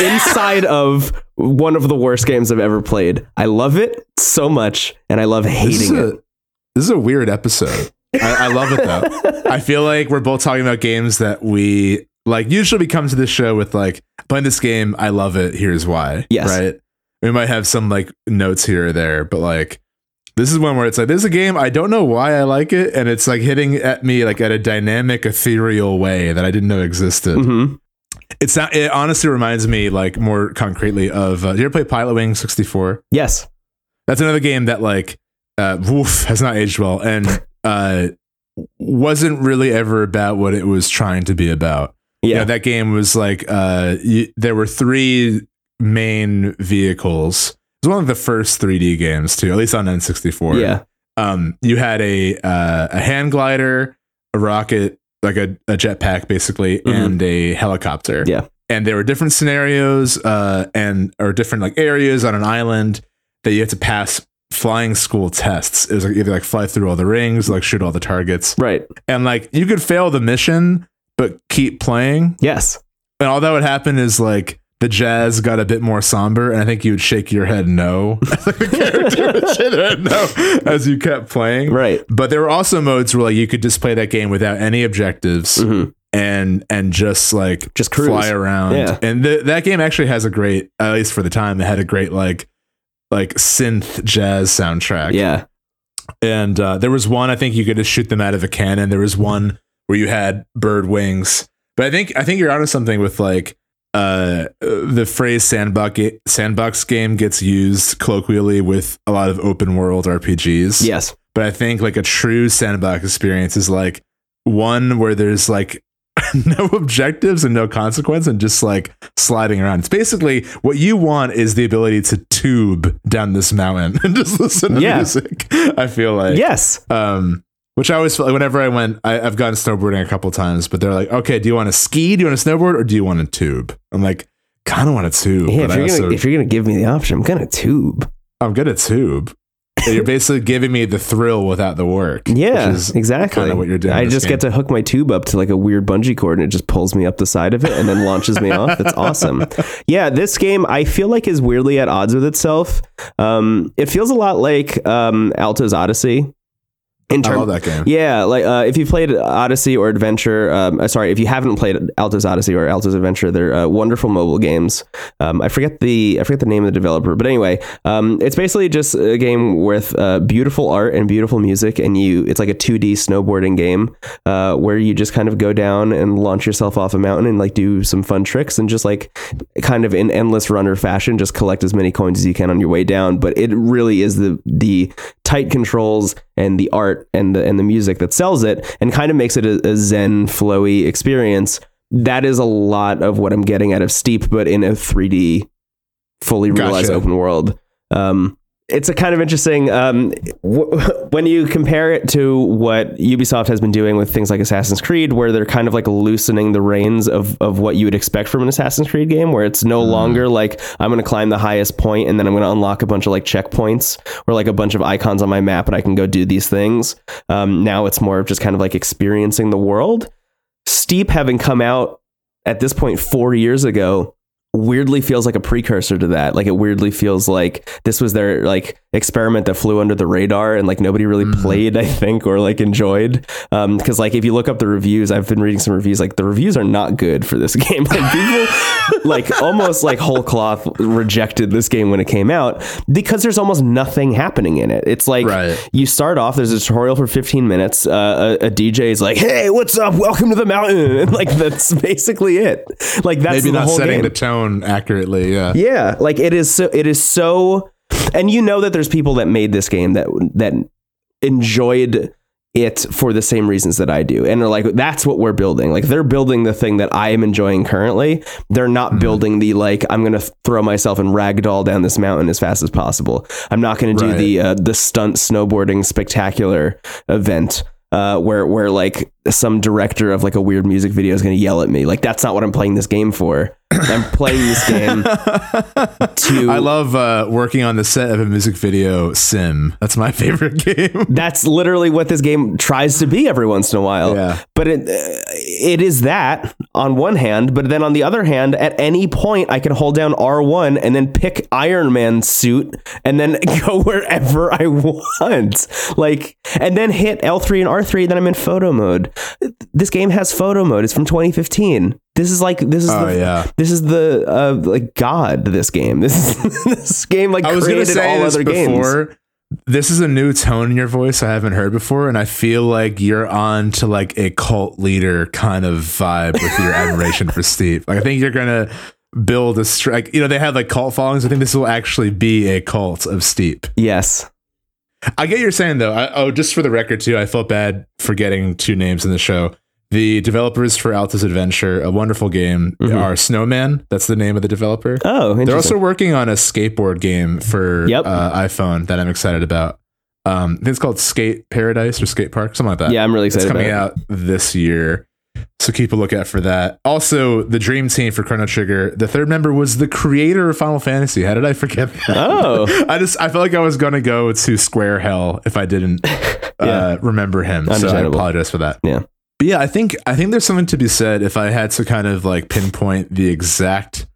inside of one of the worst games I've ever played. I love it so much, and I love hating a, it. This is a weird episode. I, I love it though. I feel like we're both talking about games that we like. Usually, we come to this show with like playing this game. I love it. Here's why. Yes. Right. We might have some like notes here or there, but like this is one where it's like this is a game I don't know why I like it, and it's like hitting at me like at a dynamic, ethereal way that I didn't know existed. Mhm. It's not. It honestly reminds me like more concretely of. Uh, did you ever play Pilot Wing sixty four? Yes. That's another game that like uh, woof has not aged well and uh, wasn't really ever about what it was trying to be about. Yeah. You know, that game was like uh, y- there were three main vehicles. It was one of the first 3D games too, at least on N64. yeah. Um, you had a uh, a hand glider, a rocket, like a, a jetpack basically, Mhm. and a helicopter. Yeah. And there were different scenarios uh, and or different like areas on an island that you had to pass flying school tests. It was like either like fly through all the rings, like shoot all the targets, Right. and like you could fail the mission but keep playing. Yes. And all that would happen is like the jazz got a bit more somber, and I think you would shake your head no. like the character would shake head no as you kept playing. Right. But there were also modes where like you could just play that game without any objectives Mhm. and and just like Just cruise. fly around. Yeah. And th- that game actually has a great, at least for the time, it had a great like like synth jazz soundtrack. Yeah. And uh, there was one I think you could just shoot them out of a cannon. There was one where you had bird wings. But I think I think you're onto something with like uh, the phrase sandbox sandbox game gets used colloquially with a lot of open world RPGs. Yes. But I think like a true sandbox experience is like one where there's like no objectives and no consequence and just like sliding around. It's basically what you want is the ability to tube down this mountain and just listen to Yeah. music. I feel like Yes. um which I always feel like whenever I went, I, I've gone snowboarding a couple times, but they're like, okay, do you want to ski? Do you want to snowboard or do you want to tube? I'm like, kind of want to tube, Yeah, if you're, also, gonna, if you're gonna give me the option, I'm gonna tube. I'm good at tube. You're basically giving me the thrill without the work. Yeah, exactly. what you're doing I just get to hook my tube up to like a weird bungee cord, and it just pulls me up the side of it, and then launches me off. It's awesome. Yeah, this game I feel like is weirdly at odds with itself. Um, it feels a lot like um, Alto's Odyssey. In I love that game. Yeah, like uh, if you played Odyssey or Adventure, um, uh, sorry, if you haven't played Alto's Odyssey or Alto's Adventure, they're uh, wonderful mobile games. Um, I forget the I forget the name of the developer, but anyway, um, it's basically just a game with uh, beautiful art and beautiful music, and you it's like a 2D snowboarding game uh, where you just kind of go down and launch yourself off a mountain and like do some fun tricks and just like kind of in endless runner fashion, just collect as many coins as you can on your way down. But it really is the the tight controls and the art and the and the music that sells it and kind of makes it a, a zen flowy experience that is a lot of what i'm getting out of steep but in a 3d fully realized Gotcha. open world um it's a kind of interesting um, w- when you compare it to what Ubisoft has been doing with things like Assassin's Creed, where they're kind of like loosening the reins of of what you would expect from an Assassin's Creed game, where it's no longer like I'm going to climb the highest point and then I'm going to unlock a bunch of like checkpoints or like a bunch of icons on my map and I can go do these things. Um, now it's more of just kind of like experiencing the world. Steep having come out at this point four years ago weirdly feels like a precursor to that. Like it weirdly feels like this was their like experiment that flew under the radar and like nobody really played, I think, or like enjoyed. Um, because like if you look up the reviews, I've been reading some reviews, like the reviews are not good for this game. Like people like almost like whole cloth rejected this game when it came out because there's almost nothing happening in it. It's like Right. you start off, there's a tutorial for 15 minutes. Uh, a, a DJ is like, "Hey, what's up? Welcome to the mountain," and like that's basically it. Like that's Maybe the not whole setting game. the tone accurately. Yeah. Yeah, like it is so it is so and you know that there's people that made this game that that enjoyed it for the same reasons that I do. And they're like that's what we're building. Like they're building the thing that I am enjoying currently. They're not building the like I'm going to throw myself and ragdoll down this mountain as fast as possible. I'm not going to do the uh, the stunt snowboarding spectacular event. Uh, where where like some director of like a weird music video is going to yell at me like that's not what I'm playing this game for. I'm playing this game to I love uh, working on the set of a music video sim. That's my favorite game. that's literally what this game tries to be every once in a while. Yeah. But it uh, it is that on one hand, but then on the other hand, at any point I can hold down R1 and then pick Iron Man suit and then go wherever I want. Like and then hit L3 and R3 then I'm in photo mode. This game has photo mode. It's from 2015. This is like this is Oh, the yeah. this is the uh, like god this game. This is this game like I was going to created say all this other games. before. This is a new tone in your voice I haven't heard before, and I feel like you're on to like a cult leader kind of vibe with your admiration for Steve. Like I think you're gonna build a strike. You know, they have like cult followings. I think this will actually be a cult of Steep. Yes. I get you're saying though. I, oh, just for the record too, I felt bad forgetting two names in the show. The developers for Alto's Adventure, a wonderful game, Mhm. are Snowman. That's the name of the developer. Oh, interesting. They're also working on a skateboard game for Yep. uh, iPhone that I'm excited about. Um, I think it's called Skate Paradise or Skate Park, something like that. yeah, I'm really excited. it's coming out this year. So keep a lookout for that. Also, the dream team for Chrono Trigger. The third member was the creator of Final Fantasy. How did I forget that? Oh. I just I felt like I was gonna go to Square Hell if I didn't uh, remember him. So I apologize for that. Yeah. But yeah, I think I think there's something to be said if I had to kind of like pinpoint the exact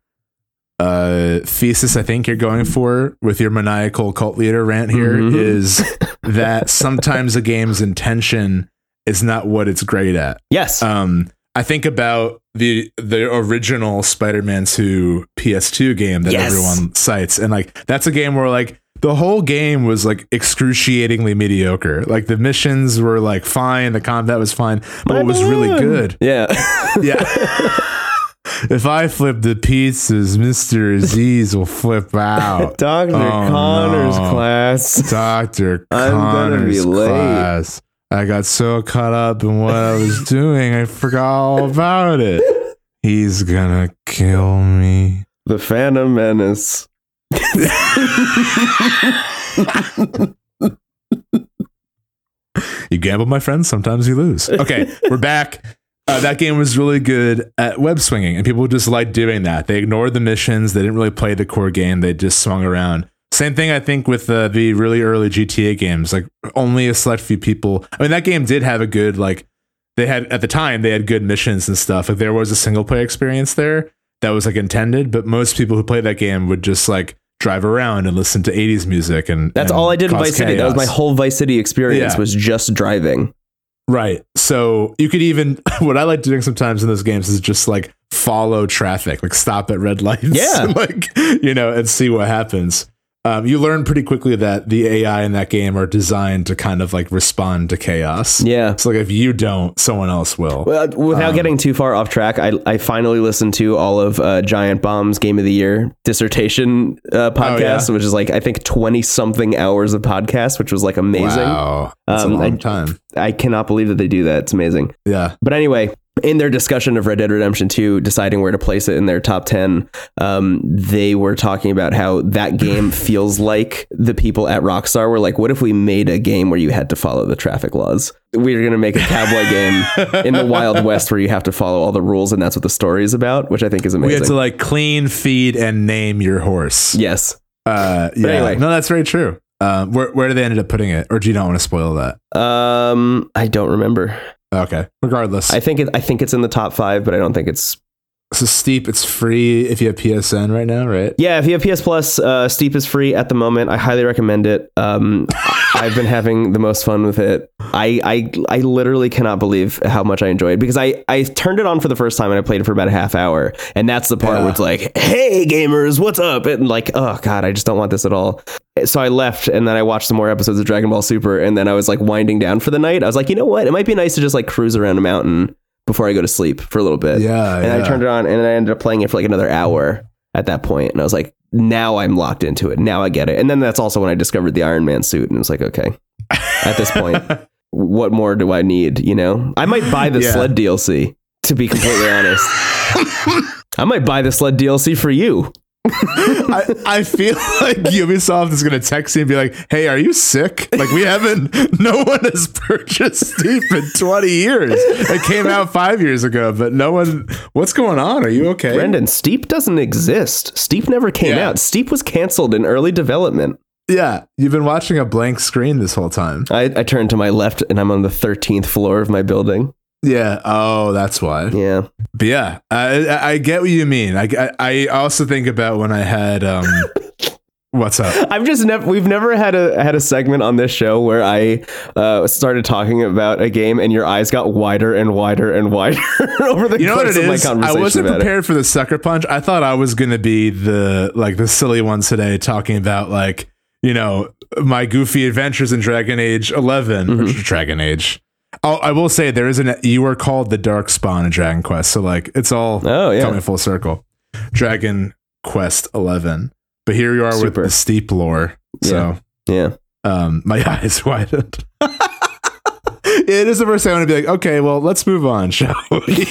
uh thesis I think you're going for with your maniacal cult leader rant here is Mhm. that sometimes a game's intention is not what it's great at. Yes. Um I think about the the original Spider-Man 2 PS2 game that Yes. everyone cites and like that's a game where like the whole game was like excruciatingly mediocre. Like the missions were like fine, the combat was fine, but what was really good yeah. yeah. if I flip the pizzas, Mr. Aziz will flip out. Dr. Oh, Connor's no. class. Dr. I'm gonna be Connor's late. I got so caught up in what I was doing, I forgot all about it. He's gonna kill me. The Phantom Menace. You gamble, my friends. Sometimes you lose. Okay, we're back. Uh, that game was really good at web swinging, and people just liked doing that. They ignored the missions. They didn't really play the core game. They just swung around. Same thing, I think, with uh, the really early GTA games. Like only a select few people. I mean, that game did have a good like. They had at the time they had good missions and stuff. Like there was a single player experience there that was like intended, but most people who played that game would just like drive around and listen to 80s music and That's and all I did in Vice City. That was my whole Vice City experience Yeah. was just driving. Right. So you could even what I like doing sometimes in those games is just like follow traffic, like stop at red lights, Yeah. like you know, and see what happens. Um, you learn pretty quickly that the AI in that game are designed to kind of like respond to chaos. Yeah. So like if you don't, someone else will. Well, without Um, getting too far off track, I, I finally listened to all of uh, Giant Bomb's Game of the Year dissertation uh, podcast, yeah? which is like I think twenty something hours of podcast, which was like amazing. Wow, that's Um, a long I- time. I cannot believe that they do that. It's amazing. Yeah. But anyway, in their discussion of Red Dead Redemption 2, deciding where to place it in their top 10, um, they were talking about how that game feels like the people at Rockstar were like, what if we made a game where you had to follow the traffic laws? We are going to make a cowboy game in the Wild West where you have to follow all the rules, and that's what the story is about, which I think is amazing. We had to like clean, feed, and name your horse. yes. Uh, yeah. anyway. no, that's very true. Um, where where did they ended up putting it, or do you not want to spoil that? Um, I don't remember. Okay. Regardless, I think it, I think it's in the top five, but I don't think it's so steep. It's free if you have PSN right now, right? Yeah, if you have PS Plus, uh, Steep is free at the moment. I highly recommend it. Um, I've been having the most fun with it. I, I I literally cannot believe how much I enjoyed because I, I turned it on for the first time and I played it for about a half hour, and that's the part Yeah. where it's like, "Hey gamers, what's up?" and like, "Oh god, I just don't want this at all." So I left, and then I watched some more episodes of Dragon Ball Super, and then I was like winding down for the night. I was like, you know what? It might be nice to just like cruise around a mountain before I go to sleep for a little bit Yeah. and I turned it on and I ended up playing it for like another hour at that point. point and I was like now I'm locked into it now I get it and then that's also when I discovered the Iron Man suit and it was like okay at this point what more do I need you know I might buy the Yeah. sled DLC to be completely honest I might buy the sled DLC for you I, I feel like Ubisoft is going to text me and be like, "Hey, are you sick? Like we haven't. No one has purchased Steep in 20 years. It came out five years ago, but no one. What's going on? Are you okay?" Brendan Steep doesn't exist Steep never came Yeah. out Steep was canceled in early development Yeah, you've been watching a blank screen this whole time. I, I turned to my left and I'm on the 13th floor of my building Yeah. Oh, that's why. yeah But yeah, I, I, get what you mean. I, I, I also think about when I had um, what's up? I've just never we've never had a had a segment on this show where I uh, started talking about a game and your eyes got wider and wider and wider over the You know what it of my is? I wasn't about it. prepared for the sucker punch. I thought I was gonna be the like the silly one today, talking about like you know my goofy adventures in Dragon Age 11 Mm-hmm. Dragon Age. I'll, I will say there is an you are called the Dark Spawn in Dragon Quest, so like it's all Oh yeah, coming full circle. Dragon Quest 11, but here you are with the steep lore. So yeah. um, my eyes widened. it is the first time I'm gonna be like, okay, well, let's move on, shall we?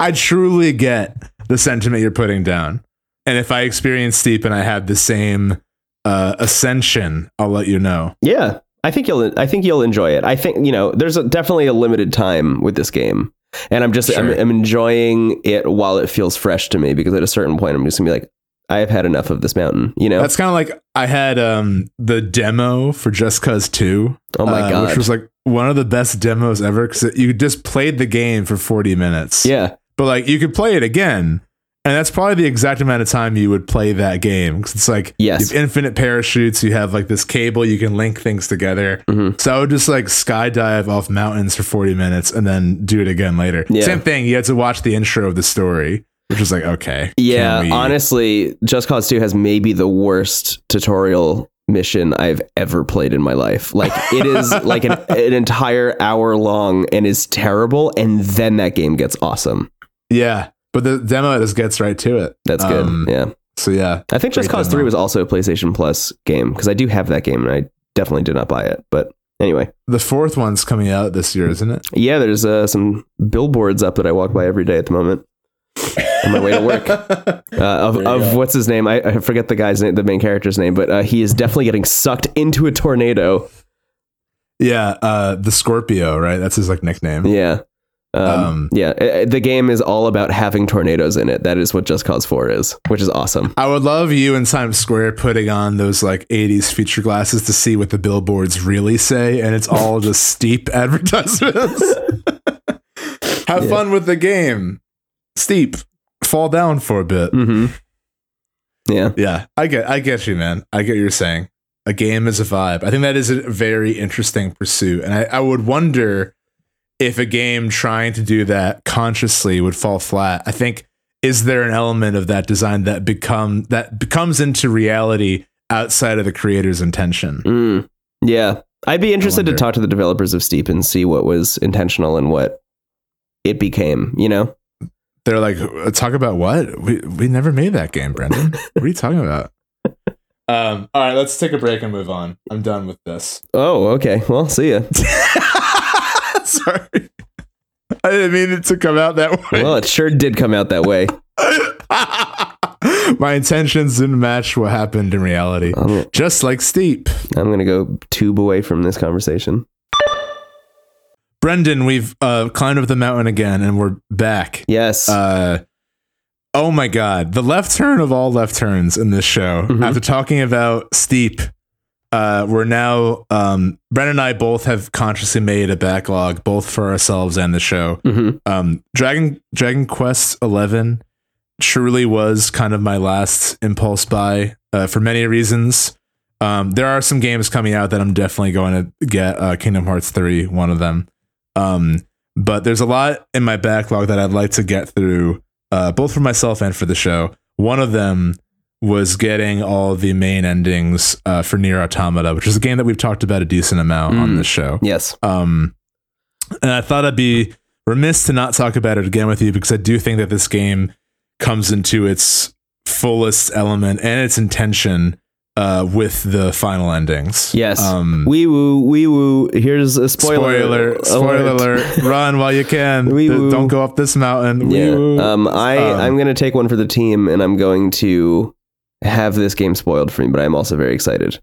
I truly get the sentiment you're putting down, and if I experience steep and I have the same uh, ascension, I'll let you know. Yeah, I think you'll. I think you'll enjoy it. I think you know. There's a, definitely a limited time with this game, and I'm just I'm, I'm enjoying it while it feels fresh to me because at a certain point I'm just gonna be like, I've had enough of this mountain. You know? That's kind of like I had um, the demo for Just Cause Two. oh my uh, god. which was like one of the best demos ever because you just played the game for 40 minutes. yeah. but like you could play it again and that's probably the exact amount of time you would play that game because it's like Yes. you have infinite parachutes you have like this cable you can link things together Mhm. so i would just like skydive off mountains for 40 minutes and then do it again later Yeah. same thing you had to watch the intro of the story which was like okay Yeah, we- honestly, Just Cause 2 has maybe the worst tutorial mission I've ever played in my life. Like it is like an, an entire hour long and is terrible and then that game gets awesome. yeah but the demo just gets right to it That's good. Um, yeah. so yeah I think Just Cause demo. 3 was also a PlayStation Plus game because I do have that game and I definitely did not buy it. But anyway, the fourth one's coming out this year isn't it yeah, there's uh, some billboards up that I walk by every day at the moment. on my way to work. Uh, of of go. what's his name? I, I forget the guy's name, the main character's name, but uh, he is definitely getting sucked into a tornado. yeah uh the scorpio right that's his like nickname Yeah. Um, Um, yeah, the game is all about having tornadoes in it. That is what Just Cause 4 is, which is awesome. I would love you in Times Square putting on those like 80s feature glasses to see what the billboards really say, and it's all just steep advertisements. Have Yeah. fun with the game. Steep. Fall down for a bit. Mm-hmm. Yeah. Yeah, I get I get you, man. I get what you're saying. A game is a vibe. I think that is a very interesting pursuit. And I, I would wonder if a game trying to do that consciously would fall flat. I think is there an element of that design that become that becomes into reality outside of the creator's intention? Mm. Yeah. I'd be interested to talk to the developers of Steep and see what was intentional and what it became, you know? They're like, "Uh, talk about what? We we never made that game, Brendan. what are you talking about? Um, all right, let's take a break and move on. I'm done with this. Oh, okay. Well, see ya. Sorry. I didn't mean it to come out that way. Well, it sure did come out that way. My intentions didn't match what happened in reality. I'm, Just like Steep. I'm gonna go tube away from this conversation. Brendan, we've uh, climbed up the mountain again and we're back. Yes. Uh, oh my God. The left turn of all left turns in this show. Mhm. After talking about Steep, uh, we're now, um, Brendan and I both have consciously made a backlog, both for ourselves and the show. hmm um dragon dragon quest 11 truly was kind of my last impulse buy uh, for many reasons. Um there are some games coming out that i'm definitely going to get uh kingdom hearts 3 one of them. Um but there's a lot in my backlog that i'd like to get through uh both for myself and for the show. One of them was getting all the main endings uh, for Nier Automata, which is a game that we've talked about a decent amount on Mm. this show. Yes. Um, and I thought I'd be remiss to not talk about it again with you because I do think that this game comes into its fullest element and its intention uh, with the final endings. Yes. Um, Wee woo, wee woo. Here's a spoiler. spoiler, spoiler alert. Run while you can. Wee woo. Don't go up this mountain. Yeah. Um, I Um, I'm gonna take one for the team, and I'm going to have this game spoiled for me. But I'm also very excited.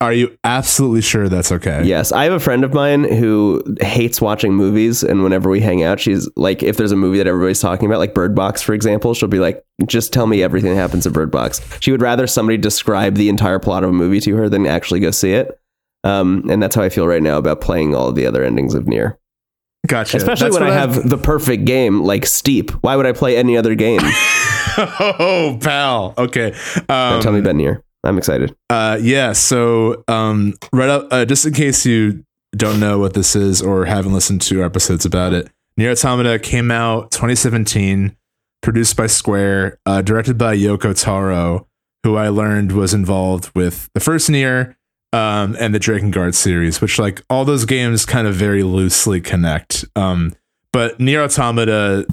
Are you absolutely sure that's okay? Yes, I have a friend of mine who hates watching movies, and whenever we hang out, she's like, if there's a movie that everybody's talking about, like Bird Box, for example, she'll be like, just tell me everything that happens in Bird Box. She would rather somebody describe the entire plot of a movie to her than actually go see it. Um, and that's how I feel right now about playing all of the other endings of Nier. Gotcha. Especially That's when I what have the perfect game like Steep. Why would I play any other game? oh, pal. Okay. Um, tell me about Nier. I'm excited. Uh, yeah. So, um, right up, uh, just in case you don't know what this is or haven't listened to episodes about it, Nier Automata came out 2017, produced by Square, uh, directed by Yoko Taro, who I learned was involved with the first Nier, um, and the Drakengard series, which like all those games kind of very loosely connect. Um, but Nier Automata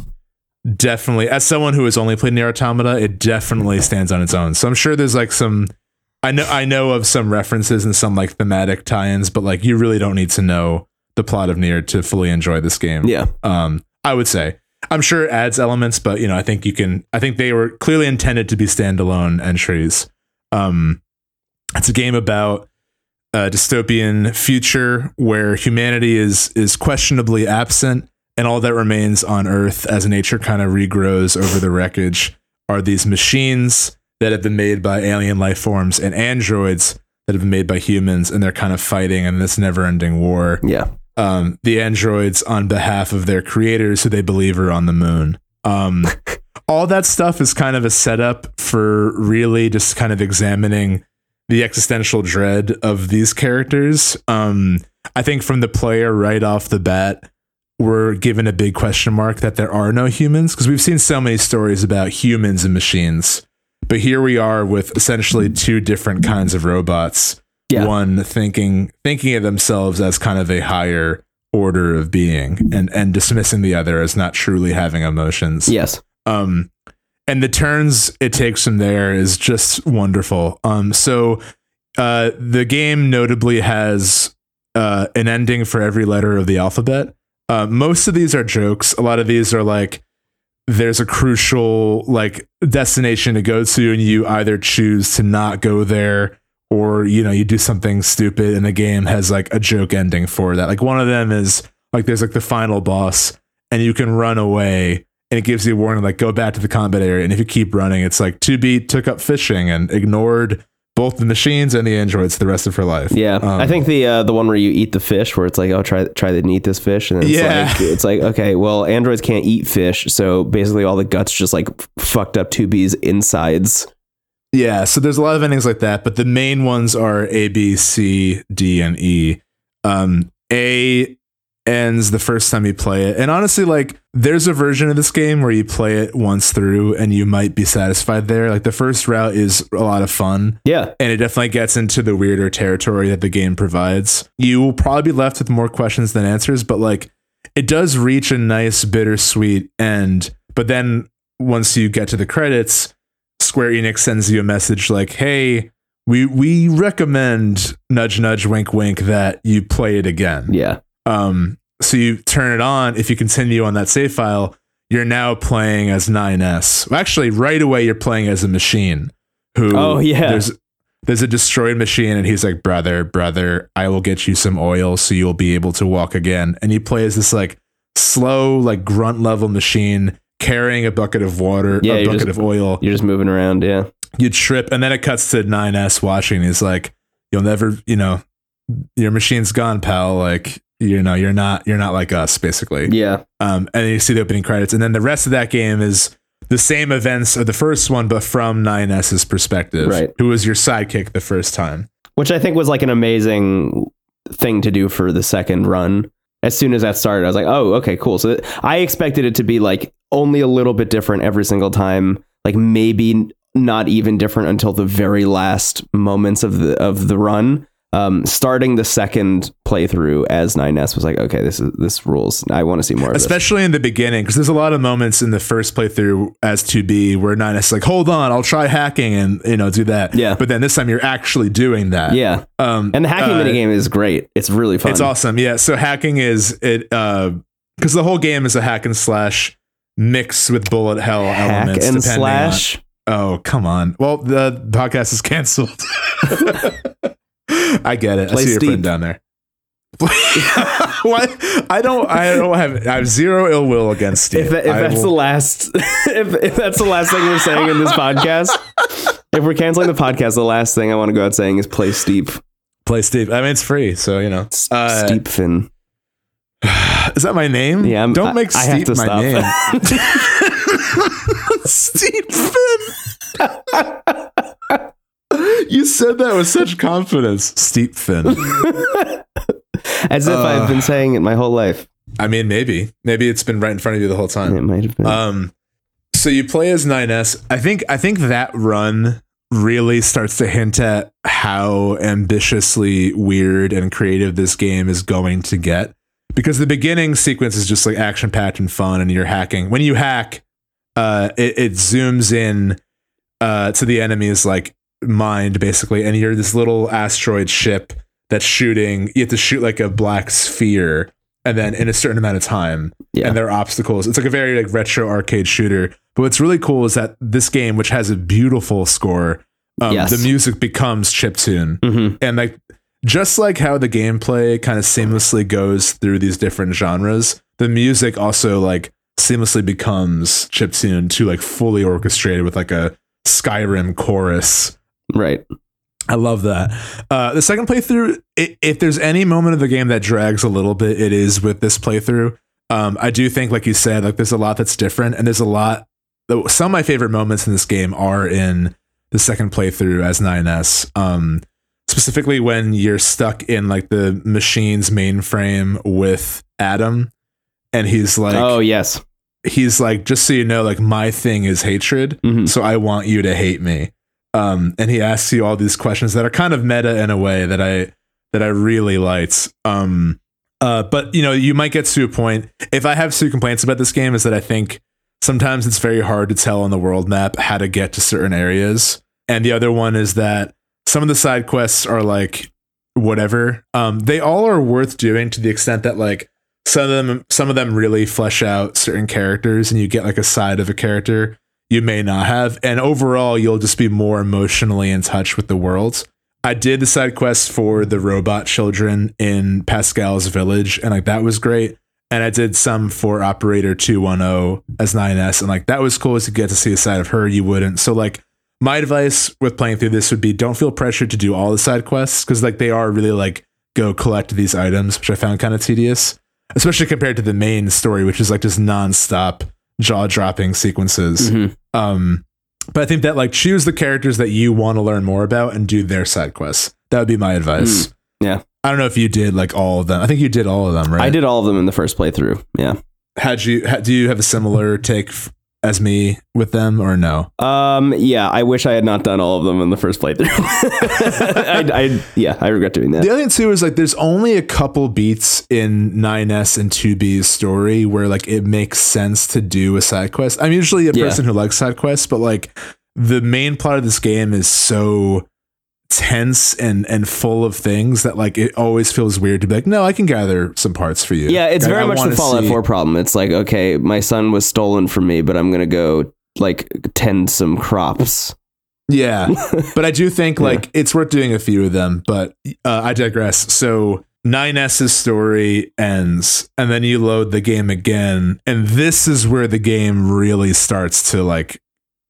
definitely, as someone who has only played Nier Automata, it definitely stands on its own. So I'm sure there's like some I know I know of some references and some like thematic tie-ins, but like you really don't need to know the plot of Nier to fully enjoy this game. Yeah. Um, I would say. I'm sure it adds elements, but you know, I think you can I think they were clearly intended to be standalone entries. Um it's a game about a dystopian future where humanity is is questionably absent and all that remains on earth as nature kind of regrows over the wreckage are these machines that have been made by alien life forms and androids that have been made by humans and they're kind of fighting in this never-ending war. Yeah. um, the androids on behalf of their creators who they believe are on the moon. Um, all that stuff is kind of a setup for really just kind of examining the existential dread of these characters. Um, i think from the player right off the bat we're given a big question mark that there are no humans because we've seen so many stories about humans and machines. But here we are with essentially two different kinds of robots. Yeah. one thinking thinking of themselves as kind of a higher order of being and and dismissing the other as not truly having emotions. Yes. um and the turns it takes from there is just wonderful. Um so uh the game notably has uh an ending for every letter of the alphabet uh most of these are jokes. A lot of these are like there's a crucial like destination to go to and you either choose to not go there or you know you do something stupid and the game has like a joke ending for that. Like one of them is like there's like the final boss and you can run away and it gives you a warning like go back to the combat area. And if you keep running it's like to be took up fishing and ignored both the machines and the androids the rest of her life Yeah, Um, I think the uh, the one where you eat the fish, where it's like, oh, try try to eat this fish, and then it's Yeah. like it's like okay, well, androids can't eat fish, so basically all the guts just like fucked up 2B's insides. Yeah, so there's a lot of endings like that, but the main ones are A, B, C, D, and E. Um, a ends the first time you play it, and honestly, like there's a version of this game where you play it once through and you might be satisfied there. Like the first route is a lot of fun, Yeah, and it definitely gets into the weirder territory that the game provides. You will probably be left with more questions than answers, but like it does reach a nice bittersweet end. But then once you get to the credits, Square Enix sends you a message like, "Hey, we we recommend nudge nudge wink wink that you play it again." yeah, Um so you turn it on. If you continue on that save file, you're now playing as 9S. Well, actually, right away you're playing as a machine. Who? Oh, yeah. There's there's a destroyed machine, and he's like, "Brother, brother, I will get you some oil, so you'll be able to walk again." And you play as this like slow, like grunt level machine carrying a bucket of water, Yeah, a bucket just- of oil. You're just moving around. Yeah. You trip, and then it cuts to 9S watching. He's like, "You'll never, you know, your machine's gone, pal. Like, you know, you're not, you're not like us, basically." Yeah. Um, and then you see the opening credits, and then the rest of that game is the same events of the first one, but from 9S's perspective. Right. Who was your sidekick the first time? Which I think was like an amazing thing to do for the second run. As soon as that started, I was like, oh, okay, cool. So I expected it to be like only a little bit different every single time. Like maybe not even different until the very last moments of the of the run. Um, starting the second playthrough as 9S was like, okay, this is this rules. I want to see more. Especially in the beginning, because there's a lot of moments in the first playthrough as 2B where 9S is like, hold on, I'll try hacking and you know do that. Yeah. But then this time you're actually doing that. Yeah, Um, and the hacking uh, minigame is great. It's really fun. It's awesome. Yeah. So hacking is it because the whole game is a hack and slash mix with bullet hell Hack elements. and depending on- slash. Oh, come on. Well, the podcast is canceled. I get it. I Play see your friend down there. what? I don't. I don't have. I have zero ill will against Steve. if, if I that's the last if, if that's the last thing we're saying in this podcast if we're canceling the podcast the last thing i want to go out saying is play steep play Steve. I mean, it's free, so you know. Uh, steep fin Is that my name? yeah I'm, don't I- make I, have Steve to my stop name. Steve Finn. you said that with such confidence. Steep fin. as if Uh. i've been saying it my whole life I mean, maybe. Maybe it's been right in front of you the whole time. it might have been Um, so you play as 9S. I think I think that run really starts to hint at how ambitiously weird and creative this game is going to get. Because the beginning sequence is just like action packed and fun, and you're hacking. When you hack, uh, it, it zooms in uh, to the enemies like mind basically, and you're this little asteroid ship that's shooting. You have to shoot like a black sphere, and then in a certain amount of time yeah and there are obstacles. It's like a very like retro arcade shooter. But what's really cool is that this game, which has a beautiful score, um, Yes. the music becomes chiptune, Mhm. and like just like how the gameplay kind of seamlessly goes through these different genres, the music also like seamlessly becomes chiptune to like fully orchestrated with like a Skyrim chorus right I love that. Uh, the second playthrough, i if there's any moment of the game that drags a little bit, it is with this playthrough. Um, I do think, like you said, like there's a lot that's different, and there's a lot. Some of my favorite moments in this game are in the second playthrough as 9S. Um, specifically when you're stuck in like the machine's mainframe with Adam, and he's like, oh yes he's like, just so you know, like my thing is hatred Mhm. so I want you to hate me. Um, and he asks you all these questions that are kind of meta in a way that I that I really liked. Um, uh, but you know, you might get to a point. If I have two complaints about this game, is that I think sometimes it's very hard to tell on the world map how to get to certain areas, and the other one is that some of the side quests are like whatever. Um, they all are worth doing to the extent that like some of them some of them really flesh out certain characters, and you get like a side of a character you may not have. And overall, you'll just be more emotionally in touch with the world. I did the side quest for the robot children in Pascal's village, and like that was great. And I did some for Operator 210 as 9S, and like that was cool as to get to see a side of her you wouldn't. So, like, my advice with playing through this would be don't feel pressured to do all the side quests because, like, they are really like go collect these items, which I found kind of tedious, especially compared to the main story, which is like just nonstop jaw dropping sequences. Mhm. Um, but I think that like choose the characters that you want to learn more about and do their side quests. That would be my advice. Mm, yeah. I don't know if you did like all of them. I think you did all of them, right? i did all of them in the first playthrough yeah Had you? Had, do you have a similar take as me with them, or no? um yeah i wish i had not done all of them in the first playthrough I, I yeah i regret doing that The other thing too is like there's only a couple beats in 9S and 2B's story where like it makes sense to do a side quest. I'm usually a Yeah. person who likes side quests, but like the main plot of this game is so tense and and full of things that like it always feels weird to be like, no, I can gather some parts for you. Yeah, it's Like, very I much the Fallout see- 4 problem. It's like, okay, my son was stolen from me, but I'm gonna go like tend some crops. Yeah, but I do think Yeah. like it's worth doing a few of them. But uh, I digress. So 9s's story ends, and then you load the game again, and this is where the game really starts to like,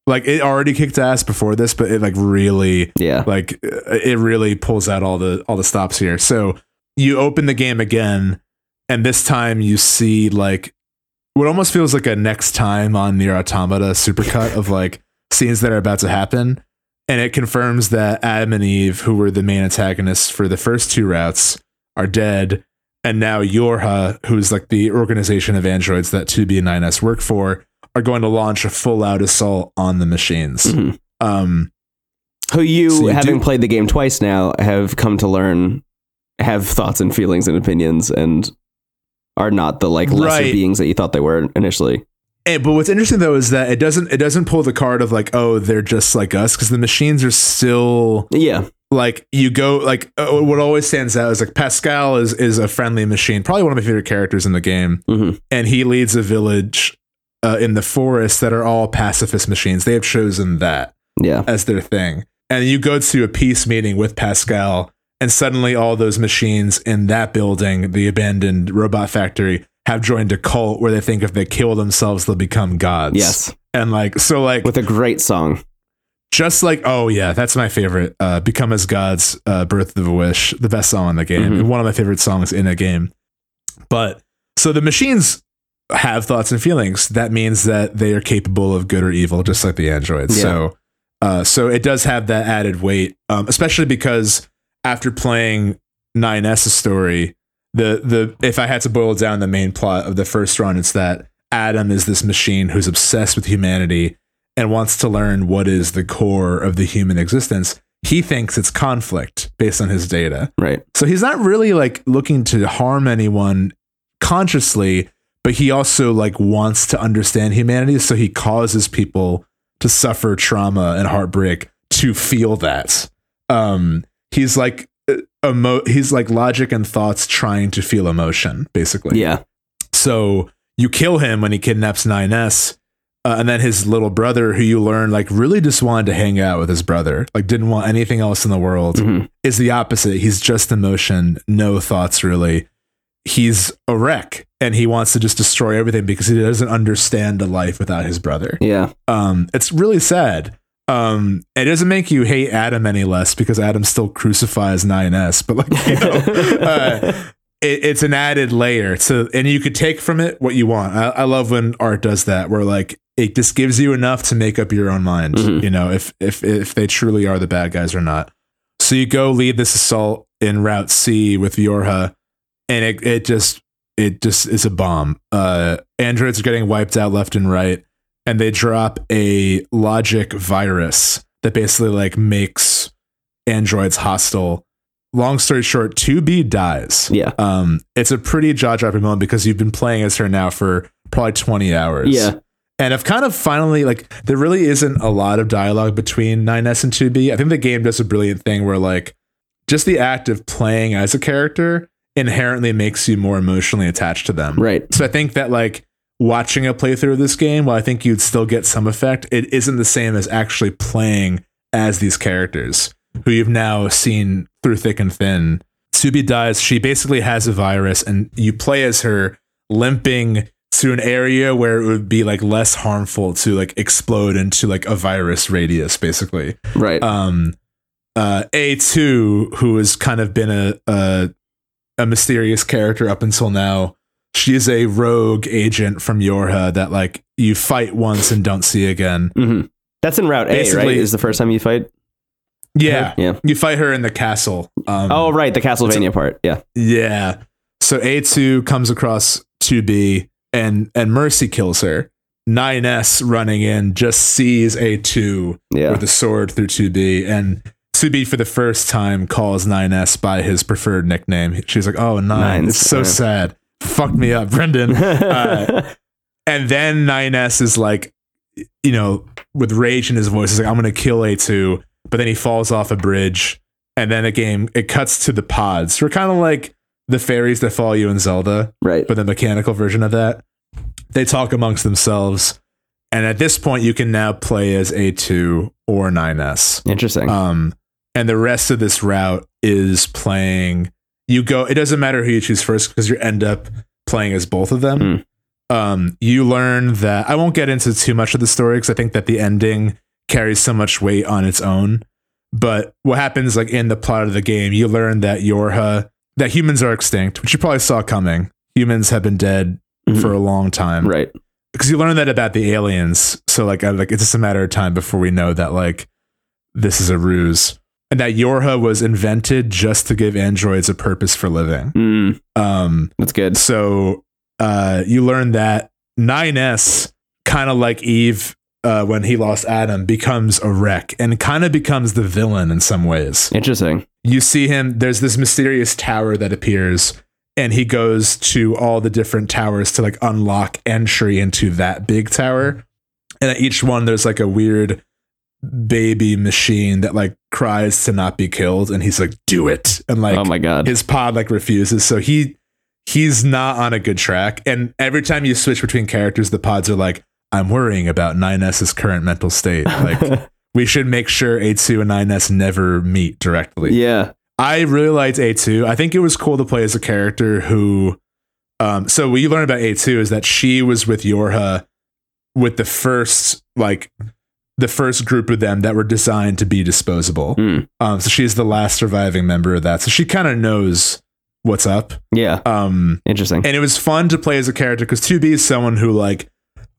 like it already kicked ass before this, but it like really Yeah. like uh, it really pulls out all the all the stops here. So you open the game again and this time you see like what almost feels like a next time on Nier Automata supercut of like scenes that are about to happen. And it confirms that adam and eve who were the main antagonists for the first two routes are dead. And now YoRHa who's like the organization of androids that 2b and 9s work for are going to launch a full-out assault on the machines Mhm. um Who you, So you having do- played the game twice now, have come to learn have thoughts and feelings and opinions and are not the like lesser Right. beings that you thought they were initially. And, but what's interesting though is that it doesn't it doesn't pull the card of like oh they're just like us because the machines are still Yeah. like you go like uh, what always stands out is like Pascal is is a friendly machine probably one of my favorite characters in the game Mhm. and he leads a village uh, in the forest that are all pacifist machines they have chosen that Yeah. as their thing and you go to a peace meeting with Pascal and suddenly all those machines in that building the abandoned robot factory have joined a cult where they think if they kill themselves they'll become gods Yes. and like so like With a great song. just like oh yeah that's my favorite uh become as gods uh birth of a wish the best song in the game Mhm. one of my favorite songs in a game but so the machines have thoughts and feelings that means that they are capable of good or evil just like the androids Yeah. so uh so it does have that added weight um especially because after playing 9s's story the the if i had to boil down the main plot of the first run it's that adam is this machine who's obsessed with humanity and wants to learn what is the core of the human existence he thinks it's conflict based on his data Right. so he's not really like looking to harm anyone consciously but he also like wants to understand humanity so he causes people to suffer trauma and heartbreak to feel that um he's like uh, emo- he's like logic and thoughts trying to feel emotion basically Yeah. so you kill him when he kidnaps 9S. Uh, and then his little brother, who you learn like really just wanted to hang out with his brother, like didn't want anything else in the world, Mhm. is the opposite. He's just emotion, no thoughts really. He's a wreck and he wants to just destroy everything because he doesn't understand a life without his brother. Yeah. Um, it's really sad. Um, it doesn't make you hate Adam any less because Adam still crucifies 9S, but like, you know, uh, it, it's an added layer to, and you could take from it what you want. I, I love when art does that, where like it just gives you enough to make up your own mind. Mhm. You know, if if if they truly are the bad guys or not. So you go lead this assault in Route C with YoRHa, and it it just it just is a bomb. Uh, androids are getting wiped out left and right, and they drop a logic virus that basically like makes androids hostile. Long story short, 2B dies. Yeah. Um, it's a pretty jaw dropping moment because you've been playing as her now for probably 20 hours. Yeah. And I've kind of finally like there really isn't a lot of dialogue between 9S and 2B. I think the game does a brilliant thing where like just the act of playing as a character inherently makes you more emotionally attached to them. Right. So I think that like watching a playthrough of this game, while I think you'd still get some effect, it isn't the same as actually playing as these characters who you've now seen through thick and thin. 2B dies. She basically has a virus, and you play as her limping to an area where it would be like less harmful to like explode into like a virus radius, basically Right. um uh A2 who has kind of been a a, a mysterious character up until now she is a rogue agent from YoRHa that like you fight once and don't see again hmm That's in Route A, right? Basically- Is the first time you fight? yeah Yeah. you fight her in the castle um Oh, right. The Castlevania part. Yeah. yeah so A2 comes across 2B and and Mercy kills her 9S running in just sees A2 Yeah. with a sword through 2B. And 2B for the first time calls 9S by his preferred nickname. She's like, oh, 9. Nines, It's so yeah. sad. Fucked me up, Brendan. Uh, and then 9S is like, you know, with rage in his voice, he's like, I'm going to kill A2. But then he falls off a bridge and then the game it cuts to the pods. We're kind of like the fairies that follow you in Zelda, Right. but the mechanical version of that. They talk amongst themselves, and at this point, you can now play as A2 or 9S. Interesting. Um, and the rest of this route is playing. You go. It doesn't matter who you choose first because you end up playing as both of them. Hmm. Um, you learn that I won't get into too much of the story because I think that the ending carries so much weight on its own. But what happens, like in the plot of the game, you learn that YoRHa, that humans are extinct, which you probably saw coming. Humans have been dead Mhm. for a long time right. because you learn that about the aliens. So like, I, like it's just a matter of time before we know that like this is a ruse, and that YoRHa was invented just to give androids a purpose for living. Mm, Um, that's good. so uh, you learn that 9S, kind of like Eve uh, when he lost Adam, becomes a wreck and kind of becomes the villain in some ways Interesting. you see him there's this mysterious tower that appears and he goes to all the different towers to like unlock entry into that big tower and at each one there's like a weird baby machine that like cries to not be killed and he's like do it and like oh my god. his pod like refuses so he he's not on a good track and every time you switch between characters the pods are like i'm worrying about 9s's current mental state like we should make sure a2 and 9s never meet directly yeah. I really liked A2. I think it was cool to play as a character who um so what you learn about A2 is that she was with YoRHa with the first like the first group of them that were designed to be disposable. Mm, Um so she's the last surviving member of that. So she kind of knows what's up. yeah. Um Interesting. and it was fun to play as a character cuz 2B is someone who like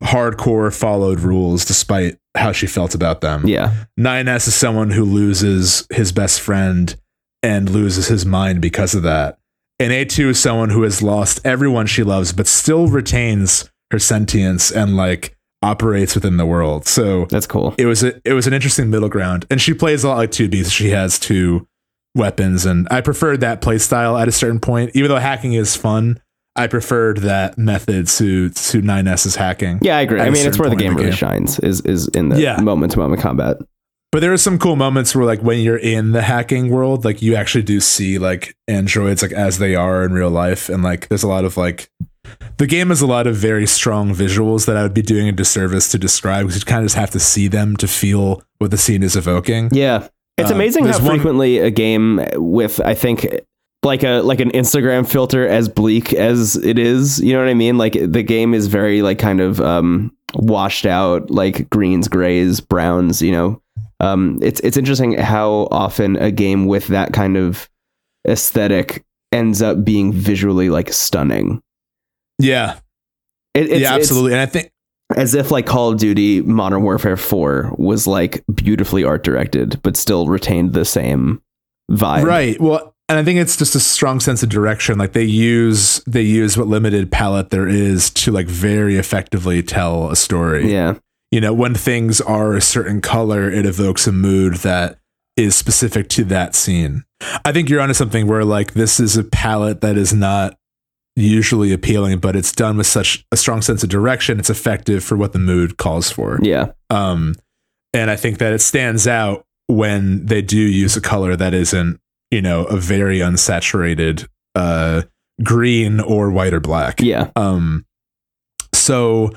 hardcore followed rules despite how she felt about them. yeah. 9S is someone who loses his best friend and loses his mind because of that. And A2 is someone who has lost everyone she loves, but still retains her sentience and like operates within the world. So That's cool. it was a, it was an interesting middle ground. And she plays a lot like 2B. So she has two weapons. And I preferred that play style at a certain point. Even though hacking is fun, I preferred that method to to 9S's hacking. Yeah, I agree. I mean, it's where the game the really game. shines is is in the Yeah. moment to moment combat. But there are some cool moments where like when you're in the hacking world, like you actually do see like androids like as they are in real life. And like there's a lot of like the game has a lot of very strong visuals that I would be doing a disservice to describe because you kind of just have to see them to feel what the scene is evoking. Yeah. It's Uh, amazing how there's one- frequently a game with I think like a like an Instagram filter as bleak as it is, you know what I mean? Like the game is very like kind of um washed out like greens, grays, browns, you know. Um it's it's interesting how often a game with that kind of aesthetic ends up being visually like stunning. Yeah. It, it's, yeah, absolutely. and I think as if like Call of Duty Modern Warfare 4 was like beautifully art directed, but still retained the same vibe. right. Well, and I think it's just a strong sense of direction. Like they use they use what limited palette there is to like very effectively tell a story. Yeah. you know, when things are a certain color, it evokes a mood that is specific to that scene. I think you're onto something where like this is a palette that is not usually appealing, but it's done with such a strong sense of direction. It's effective for what the mood calls for. Yeah. Um, and I think that it stands out when they do use a color that isn't, you know, a very unsaturated uh, green or white or black. Yeah. Um, so,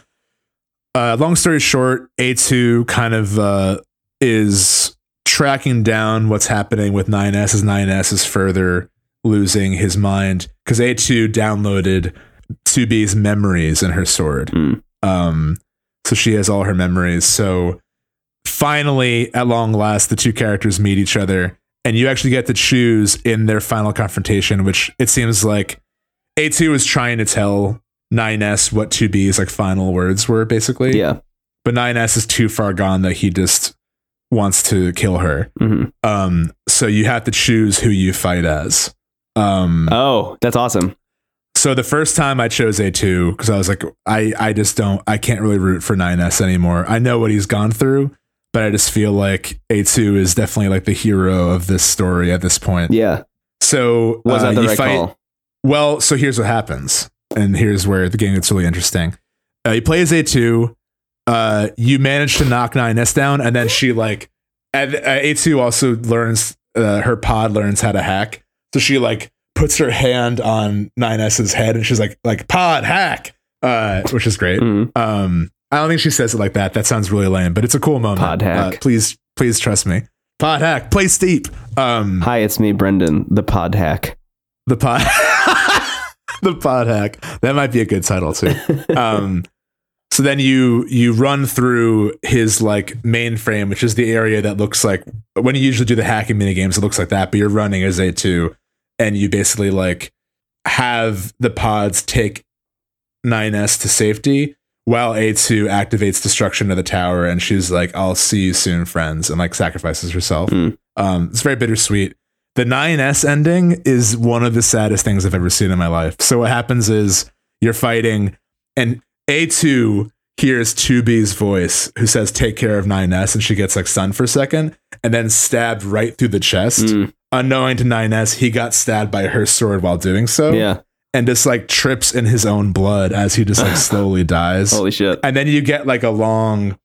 uh, long story short, A2 kind of uh, is tracking down what's happening with 9S as 9S is further losing his mind because A2 downloaded 2B's memories in her sword. Mm. Um, so she has all her memories. So finally, at long last, the two characters meet each other, and you actually get to choose in their final confrontation, which it seems like A2 is trying to tell 9S what 2B's like final words were, basically. Yeah. But 9S is too far gone that he just wants to kill her. hmm Um, so you have to choose who you fight as. Um, Oh, that's awesome. so the first time I chose A2 because I was like, I, I just don't, I can't really root for 9S anymore. I know what he's gone through, but I just feel like A2 is definitely like the hero of this story at this point. Yeah. So Was uh, that the you right fight, call? well, so here's what happens, and here's where the game gets really interesting. Uh, you play as A2. Uh, you manage to knock 9S down, and then she like, and, uh, A2 also learns uh, her pod learns how to hack. So she like puts her hand on 9s's head and she's like like pod hack, uh, which is great. Mm. Um, I don't think she says it like that. That sounds really lame, but it's a cool moment. Pod hack. Uh, please, please trust me. Pod hack. Play steep. Um, Hi, it's me, Brendan, the pod hack. the pod. the pod hack. That might be a good title too. Um, so then you you run through his like mainframe, which is the area that looks like when you usually do the hacking mini games, it looks like that, but you're running as A2 and you basically like have the pods take 9S to safety while A2 activates destruction of the tower and she's like, I'll see you soon, friends, and like sacrifices herself. Mm. Um, it's very bittersweet. The 9S ending is one of the saddest things I've ever seen in my life. So what happens is you're fighting and A2 hears 2B's voice who says, Take care of 9S, and she gets like stunned for a second and then stabbed right through the chest. Mm. Unknowing to 9S, he got stabbed by her sword while doing so. Yeah. And just like trips in his own blood as he just like slowly dies. Holy shit. And then you get like a long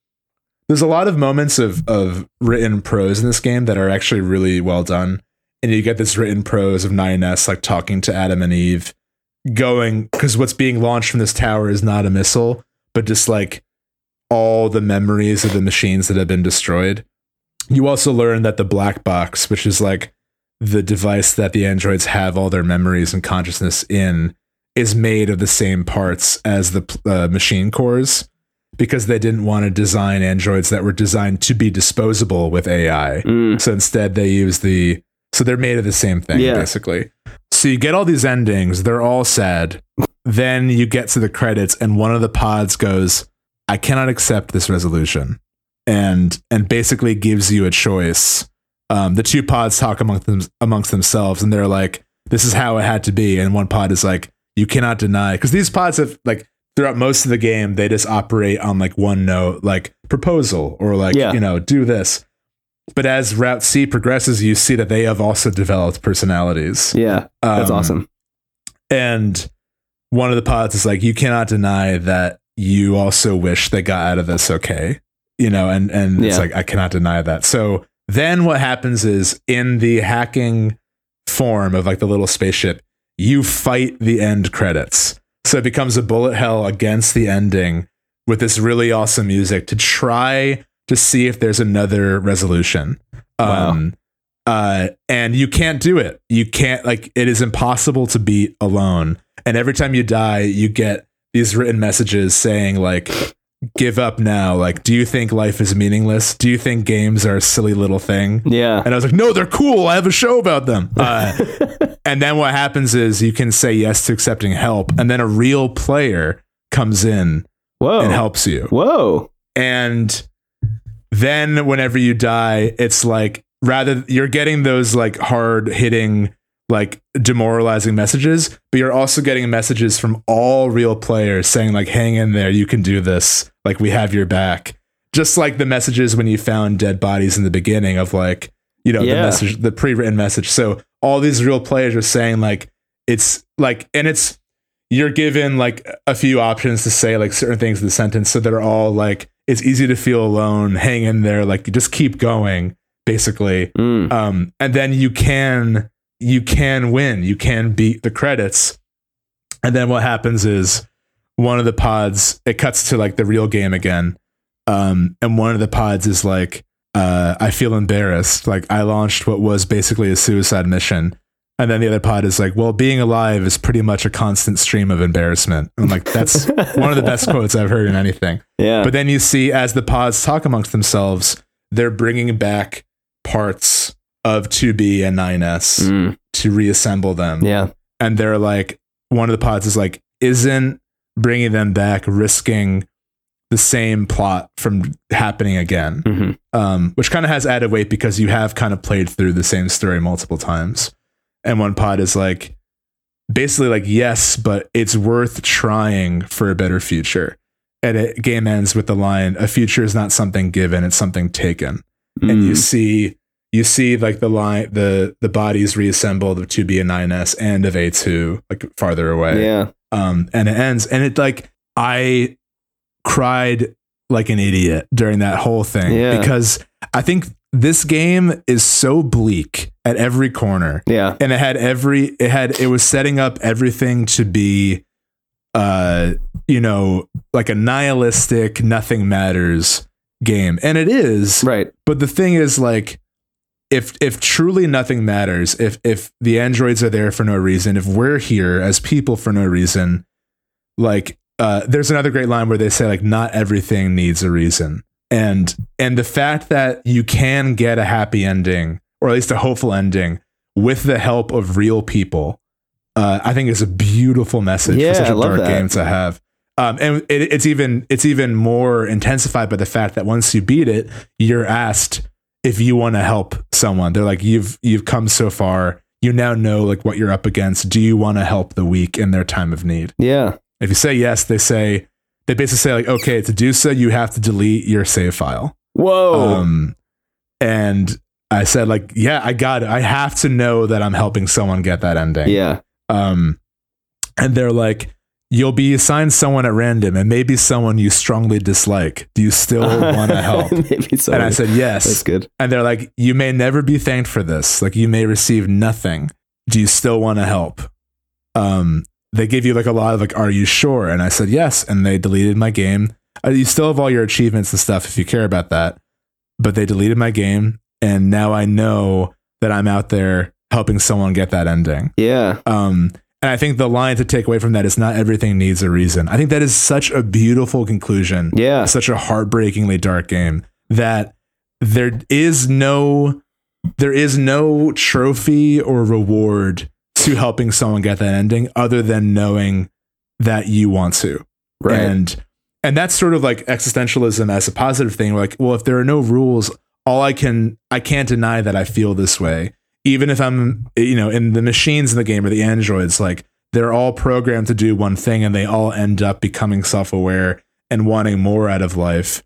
there's a lot of moments of of written prose in this game that are actually really well done. And you get this written prose of 9S like talking to Adam and Eve, going because what's being launched from this tower is not a missile, but just like all the memories of the machines that have been destroyed. You also learn that the black box, which is like the device that the androids have all their memories and consciousness in, is made of the same parts as the uh, machine cores because they didn't want to design androids that were designed to be disposable with AI. Mm. So instead, they use the so they're made of the same thing Yeah. basically. So you get all these endings; they're all sad. then you get to the credits, and one of the pods goes, "I cannot accept this resolution," and and basically gives you a choice. Um, the two pods talk amongst them amongst themselves, and they're like, "This is how it had to be." And one pod is like, "You cannot deny," because these pods have like throughout most of the game they just operate on like one note, like proposal or like Yeah. you know do this. But as Route C progresses, you see that they have also developed personalities. Yeah. That's Um, awesome. And one of the pods is like, you cannot deny that you also wish they got out of this okay. You know, and and it's like I cannot deny that. So then what happens is in the hacking form of like the little spaceship, you fight the end credits. So it becomes a bullet hell against the ending with this really awesome music to try to see if there's another resolution. Wow. Um uh and you can't do it. You can't like it is impossible to beat alone. And every time you die, you get these written messages saying like give up now. Like do you think life is meaningless? Do you think games are a silly little thing? Yeah. And I was like, no, they're cool. I have a show about them. Uh, and then what happens is you can say yes to accepting help, and then a real player comes in Whoa. and helps you. Whoa. And then whenever you die, it's like rather you're getting those like hard hitting, like demoralizing messages, but you're also getting messages from all real players saying like, hang in there, you can do this. Like we have your back. Just like the messages when you found dead bodies in the beginning of like, you know, the message, the pre-written message. So all these real players are saying like it's like and it's you're given like a few options to say like certain things in the sentence so they're all like it's easy to feel alone hang in there like you just keep going basically Mm. um and then you can you can win. You can beat the credits. And then what happens is one of the pods it cuts to like the real game again. Um and one of the pods is like uh i feel embarrassed. Like i launched what was basically a suicide mission. And then the other pod is like well being alive is pretty much a constant stream of embarrassment. I'm like that's one of the best quotes i've heard in anything. Yeah. but then you see as the pods talk amongst themselves, they're bringing back parts of 2B and 9S Mm. to reassemble them. Yeah. And they're like, one of the pods is like, isn't bringing them back risking the same plot from happening again? hmm um, which kind of has added weight because you have kind of played through the same story multiple times. And one pod is like, basically like, yes, but it's worth trying for a better future. And it game ends with the line, a future is not something given, it's something taken. And you Mm. see, you see like the line, the, the bodies reassembled of 2B and 9S and of A2, like farther away Yeah. um and it ends and it like i cried like an idiot during that whole thing Yeah. because i think this game is so bleak at every corner Yeah. and it had every it had it was setting up everything to be uh you know like a nihilistic nothing matters game and it is Right. but the thing is like if if truly nothing matters if if the androids are there for no reason if we're here as people for no reason like uh there's another great line where they say like not everything needs a reason and and the fact that you can get a happy ending or at least a hopeful ending with the help of real people uh i think is a beautiful message Yeah, for such a dark that. game to have um, and it, it's even it's even more intensified by the fact that once you beat it, you're asked if you want to help someone. They're like, you've you've come so far. You now know like what you're up against. Do you want to help the weak in their time of need? Yeah. If you say yes, they say they basically say like, okay, to do so, you have to delete your save file. Whoa. Um, and I said like, yeah, I got it. I have to know that I'm helping someone get that ending. yeah. Um, and they're like, you'll be assigned someone at random and maybe someone you strongly dislike. Do you still want to help? Maybe so. and I said, yes. That's good. And they're like, you may never be thanked for this. Like, you may receive nothing. Do you still want to help? Um, they give you like a lot of like, are you sure? And I said, yes. And they deleted my game. Uh, you still have all your achievements and stuff if you care about that. But they deleted my game. And now I know that I'm out there helping someone get that ending. Yeah. Um, and I think the line to take away from that is not everything needs a reason. I think that is such a beautiful conclusion. Yeah. Such a heartbreakingly dark game that there is no there is no trophy or reward to helping someone get that ending other than knowing that you want to. Right. And and that's sort of like existentialism as a positive thing. Like, well, if there are no rules, all I can I can't deny that I feel this way. Even if I'm you know, in the machines in the game or the androids, like they're all programmed to do one thing and they all end up becoming self-aware and wanting more out of life.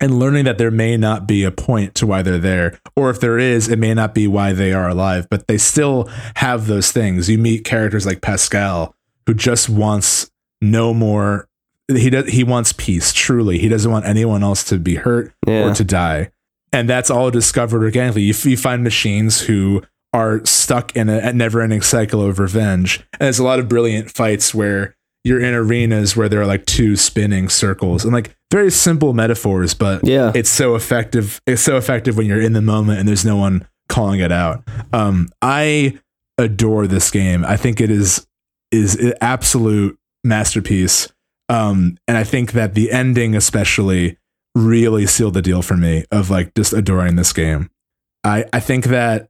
And learning that there may not be a point to why they're there, or if there is, it may not be why they are alive, but they still have those things. You meet characters like Pascal, who just wants no more he does he wants peace truly he doesn't want anyone else to be hurt Yeah. or to die and that's all discovered organically. You, you find machines who are stuck in a, a never-ending cycle of revenge. And there's a lot of brilliant fights where you're in arenas where there are like two spinning circles. And like very simple metaphors but Yeah. it's so effective it's so effective when you're in the moment and there's no one calling it out. Um i adore this game. I think it is is an absolute masterpiece. Um and i think that the ending especially really sealed the deal for me of like just adoring this game. I i think that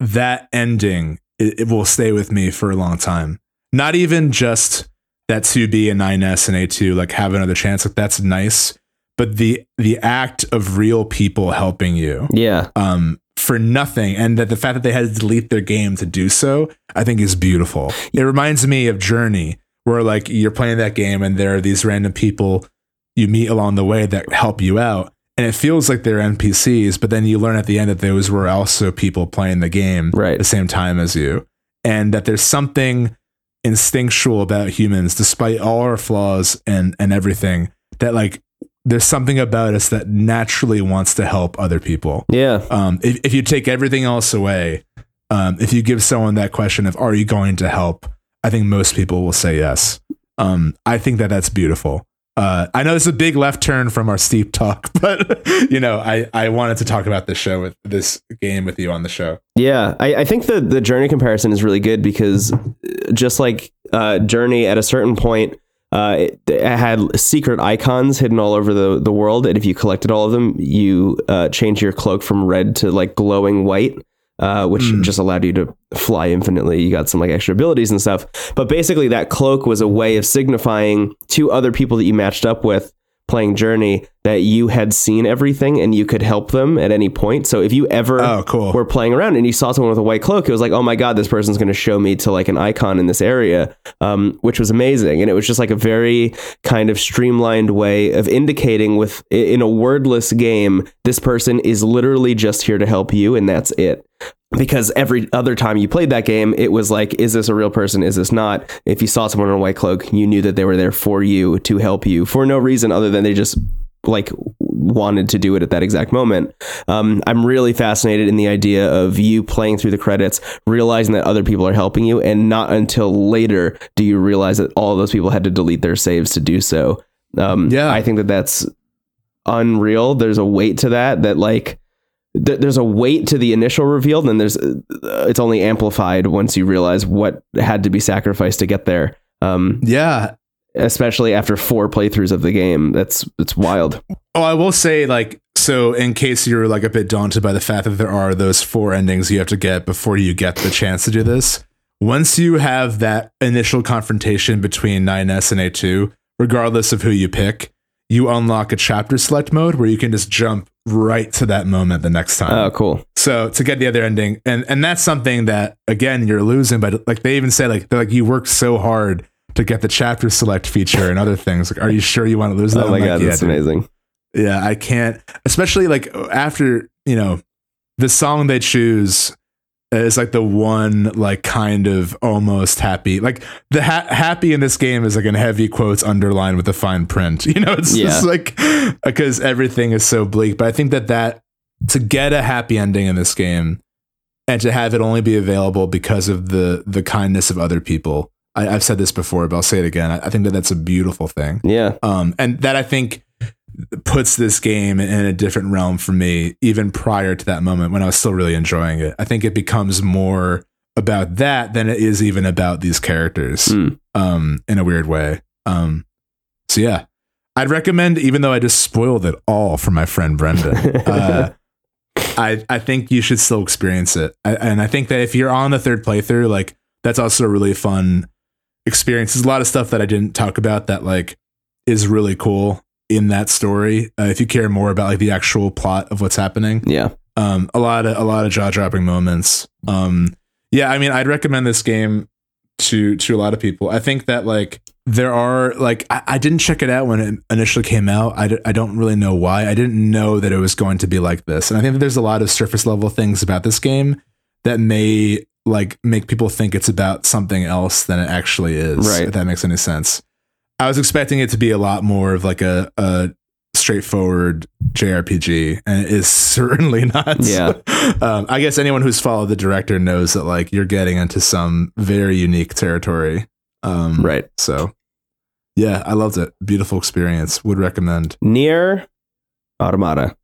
that ending it, it will stay with me for a long time. Not even just that 2b and 9s and a2 like have another chance like that's nice but the the act of real people helping you yeah. um for nothing and that the fact that they had to delete their game to do so i think is beautiful. It reminds me of journey where like you're playing that game and there are these random people you meet along the way that help you out and it feels like they're npcs but then you learn at the end that those were also people playing the game Right. at the same time as you and that there's something instinctual about humans despite all our flaws and and everything that like there's something about us that naturally wants to help other people Yeah. um, if, if you take everything else away, um, if you give someone that question of "Are you going to help?" I think most people will say yes. Um, I think that that's beautiful. Uh, I know this is a big left turn from our steep talk, but you know, I, I wanted to talk about this show with this game with you on the show. Yeah, I, I think the the journey comparison is really good because just like uh, Journey, at a certain point, uh, it, it had secret icons hidden all over the the world, and if you collected all of them, you uh, change your cloak from red to like glowing white. Uh, which Mm. just allowed you to fly infinitely. You got some like extra abilities and stuff. But basically, that cloak was a way of signifying to other people that you matched up with playing Journey that you had seen everything and you could help them at any point. So if you ever Oh, cool. were playing around and you saw someone with a white cloak, it was like, oh my god, this person's going to show me to like an icon in this area, um, which was amazing. And it was just like a very kind of streamlined way of indicating with in a wordless game, this person is literally just here to help you, and that's it. Because every other time you played that game, it was like, is this a real person? Is this not? If you saw someone in a white cloak, you knew that they were there for you to help you for no reason other than they just like wanted to do it at that exact moment. Um, I'm really fascinated in the idea of you playing through the credits, realizing that other people are helping you, and not until later do you realize that all those people had to delete their saves to do so. Um, Yeah. I think that that's unreal. There's a weight to that that like th- there's a weight to the initial reveal, and then there's uh, it's only amplified once you realize what had to be sacrificed to get there. Um, Yeah. especially after four playthroughs of the game. That's it's wild. Oh, I will say, like, so in case you're like a bit daunted by the fact that there are those four endings you have to get before you get the chance to do this, once you have that initial confrontation between 9S and A2, regardless of who you pick, you unlock a chapter select mode where you can just jump right to that moment the next time. Oh, cool. So to get the other ending, and and that's something that again you're losing. But like they even say, like they're like you worked so hard to get the chapter select feature and other things. Like, are you sure you want to lose that? Oh my I'm like, god, "Yeah, that's dude." amazing. Yeah, I can't. Especially like after you know the song they choose is like the one like kind of almost happy. Like the ha- happy in this game is like in heavy quotes underlined with a fine print. You know, it's Yeah. just like because everything is so bleak. But I think that that to get a happy ending in this game and to have it only be available because of the the kindness of other people. I, I've said this before, but I'll say it again. I, I think that that's a beautiful thing Yeah, um, and that I think puts this game in a different realm for me, even prior to that moment when I was still really enjoying it. I think it becomes more about that than it is even about these characters, Mm. um, in a weird way. Um, so yeah, I'd recommend, even though I just spoiled it all for my friend Brendan. Uh, I I think you should still experience it, I, and I think that if you're on the third playthrough, like that's also a really fun experience. There's a lot of stuff that I didn't talk about that like is really cool in that story. Uh, if you care more about like the actual plot of what's happening, yeah. um, a lot of a lot of jaw dropping moments. Um, yeah, I mean, I'd recommend this game to to a lot of people. I think that like there are like I, I didn't check it out when it initially came out. I, d- I don't really know why. I didn't know that it was going to be like this, and I think that there's a lot of surface level things about this game that may like make people think it's about something else than it actually is. Right. If that makes any sense. I was expecting it to be a lot more of like a, a straightforward JRPG, and it is certainly not. Yeah. um, I guess anyone who's followed the director knows that like you're getting into some very unique territory. Um, Right. So, yeah, I loved it. Beautiful experience. Would recommend. Nier Automata.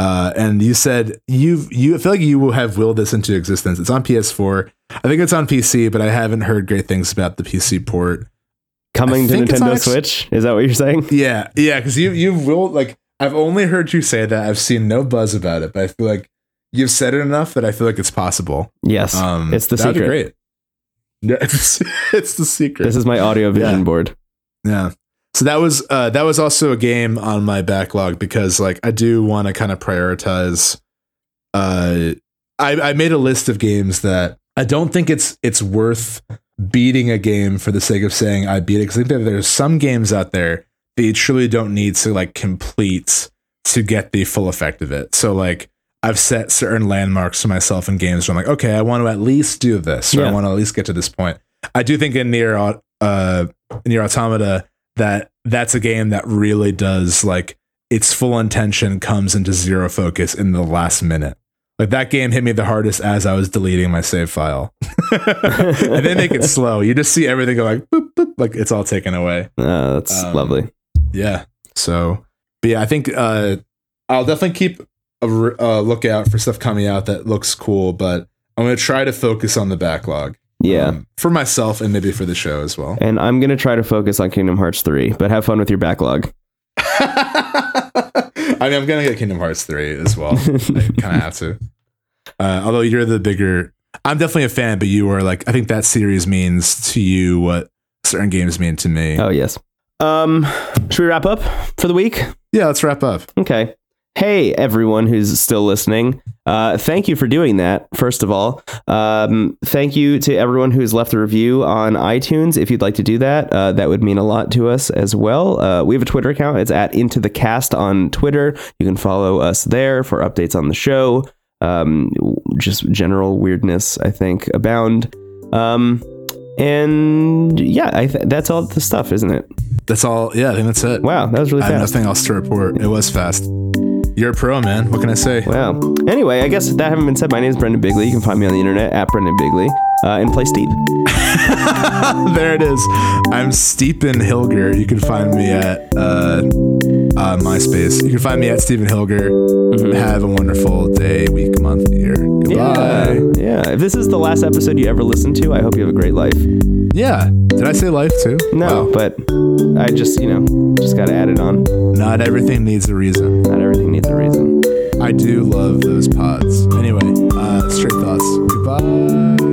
Uh, and you said you've you I feel like you will have willed this into existence. It's on PS4. I think it's on PC, but I haven't heard great things about the PC port. Coming I to think it's Nintendo X- Switch. Is that what you're saying? Yeah, yeah, because you you will like I've only heard you say that. I've seen no buzz about it, but I feel like you've said it enough that I feel like it's possible. Yes. Um, it's the that'd be secret. great. Yeah, it's, it's the secret. This is my audio vision Yeah. board. Yeah. So that was uh that was also a game on my backlog because like I do want to kind of prioritize uh I I made a list of games that I don't think it's it's worth beating a game for the sake of saying I beat it because I think that there's some games out there that you truly don't need to like complete to get the full effect of it. So like I've set certain landmarks for myself in games where I'm like, okay, I want to at least do this, or Yeah. I want to at least get to this point. I do think in Nier uh Nier Automata that that's a game that really does like its full intention comes into zero focus in the last minute. Like that game hit me the hardest as I was deleting my save file. and they make it slow. You just see everything go like boop, boop, like it's all taken away. Uh, that's Um, lovely. Yeah. So, but yeah, I think uh, I'll definitely keep a, uh, lookout for stuff coming out that looks cool, but I'm going to try to focus on the backlog. Yeah. um, for myself and maybe for the show as well. and I'm going to try to focus on Kingdom Hearts 3, but have fun with your backlog. I mean, I'm going to get Kingdom Hearts 3 as well. I kind of have to. Uh, although you're the bigger, I'm definitely a fan, but you are like, I think that series means to you what certain games mean to me. Oh, yes. Um, should we wrap up for the week? Yeah, let's wrap up. Okay. Hey, everyone who's still listening. Uh, thank you for doing that, first of all. Um, thank you to everyone who's left a review on iTunes. If you'd like to do that, uh, that would mean a lot to us as well. Uh, we have a Twitter account. It's at Into the Cast on Twitter. You can follow us there for updates on the show. Um, just general weirdness, I think, abound. Um, and yeah, I th- that's all the stuff, isn't it? That's all. Yeah, I think that's it. Wow, that was really I have fast. nothing else to report. It was fast. You're a pro, man. What can I say? Wow. Anyway, I guess that having been said, my name is Brendan Bigley. You can find me on the internet at Brendan Bigley uh, and play Steve. there it is. I'm Stephen Hilger. You can find me at uh, uh, MySpace. You can find me at Stephen Hilger. Mm-hmm. Have a wonderful day, week, month, year. Yeah. yeah. If this is the last episode you ever listen to, I hope you have a great life. Yeah. Did I say life too? No, Wow. but I just, you know, just got to add it on. Not everything needs a reason. Not everything needs a reason. I do love those pods. Anyway, uh, straight thoughts. Goodbye.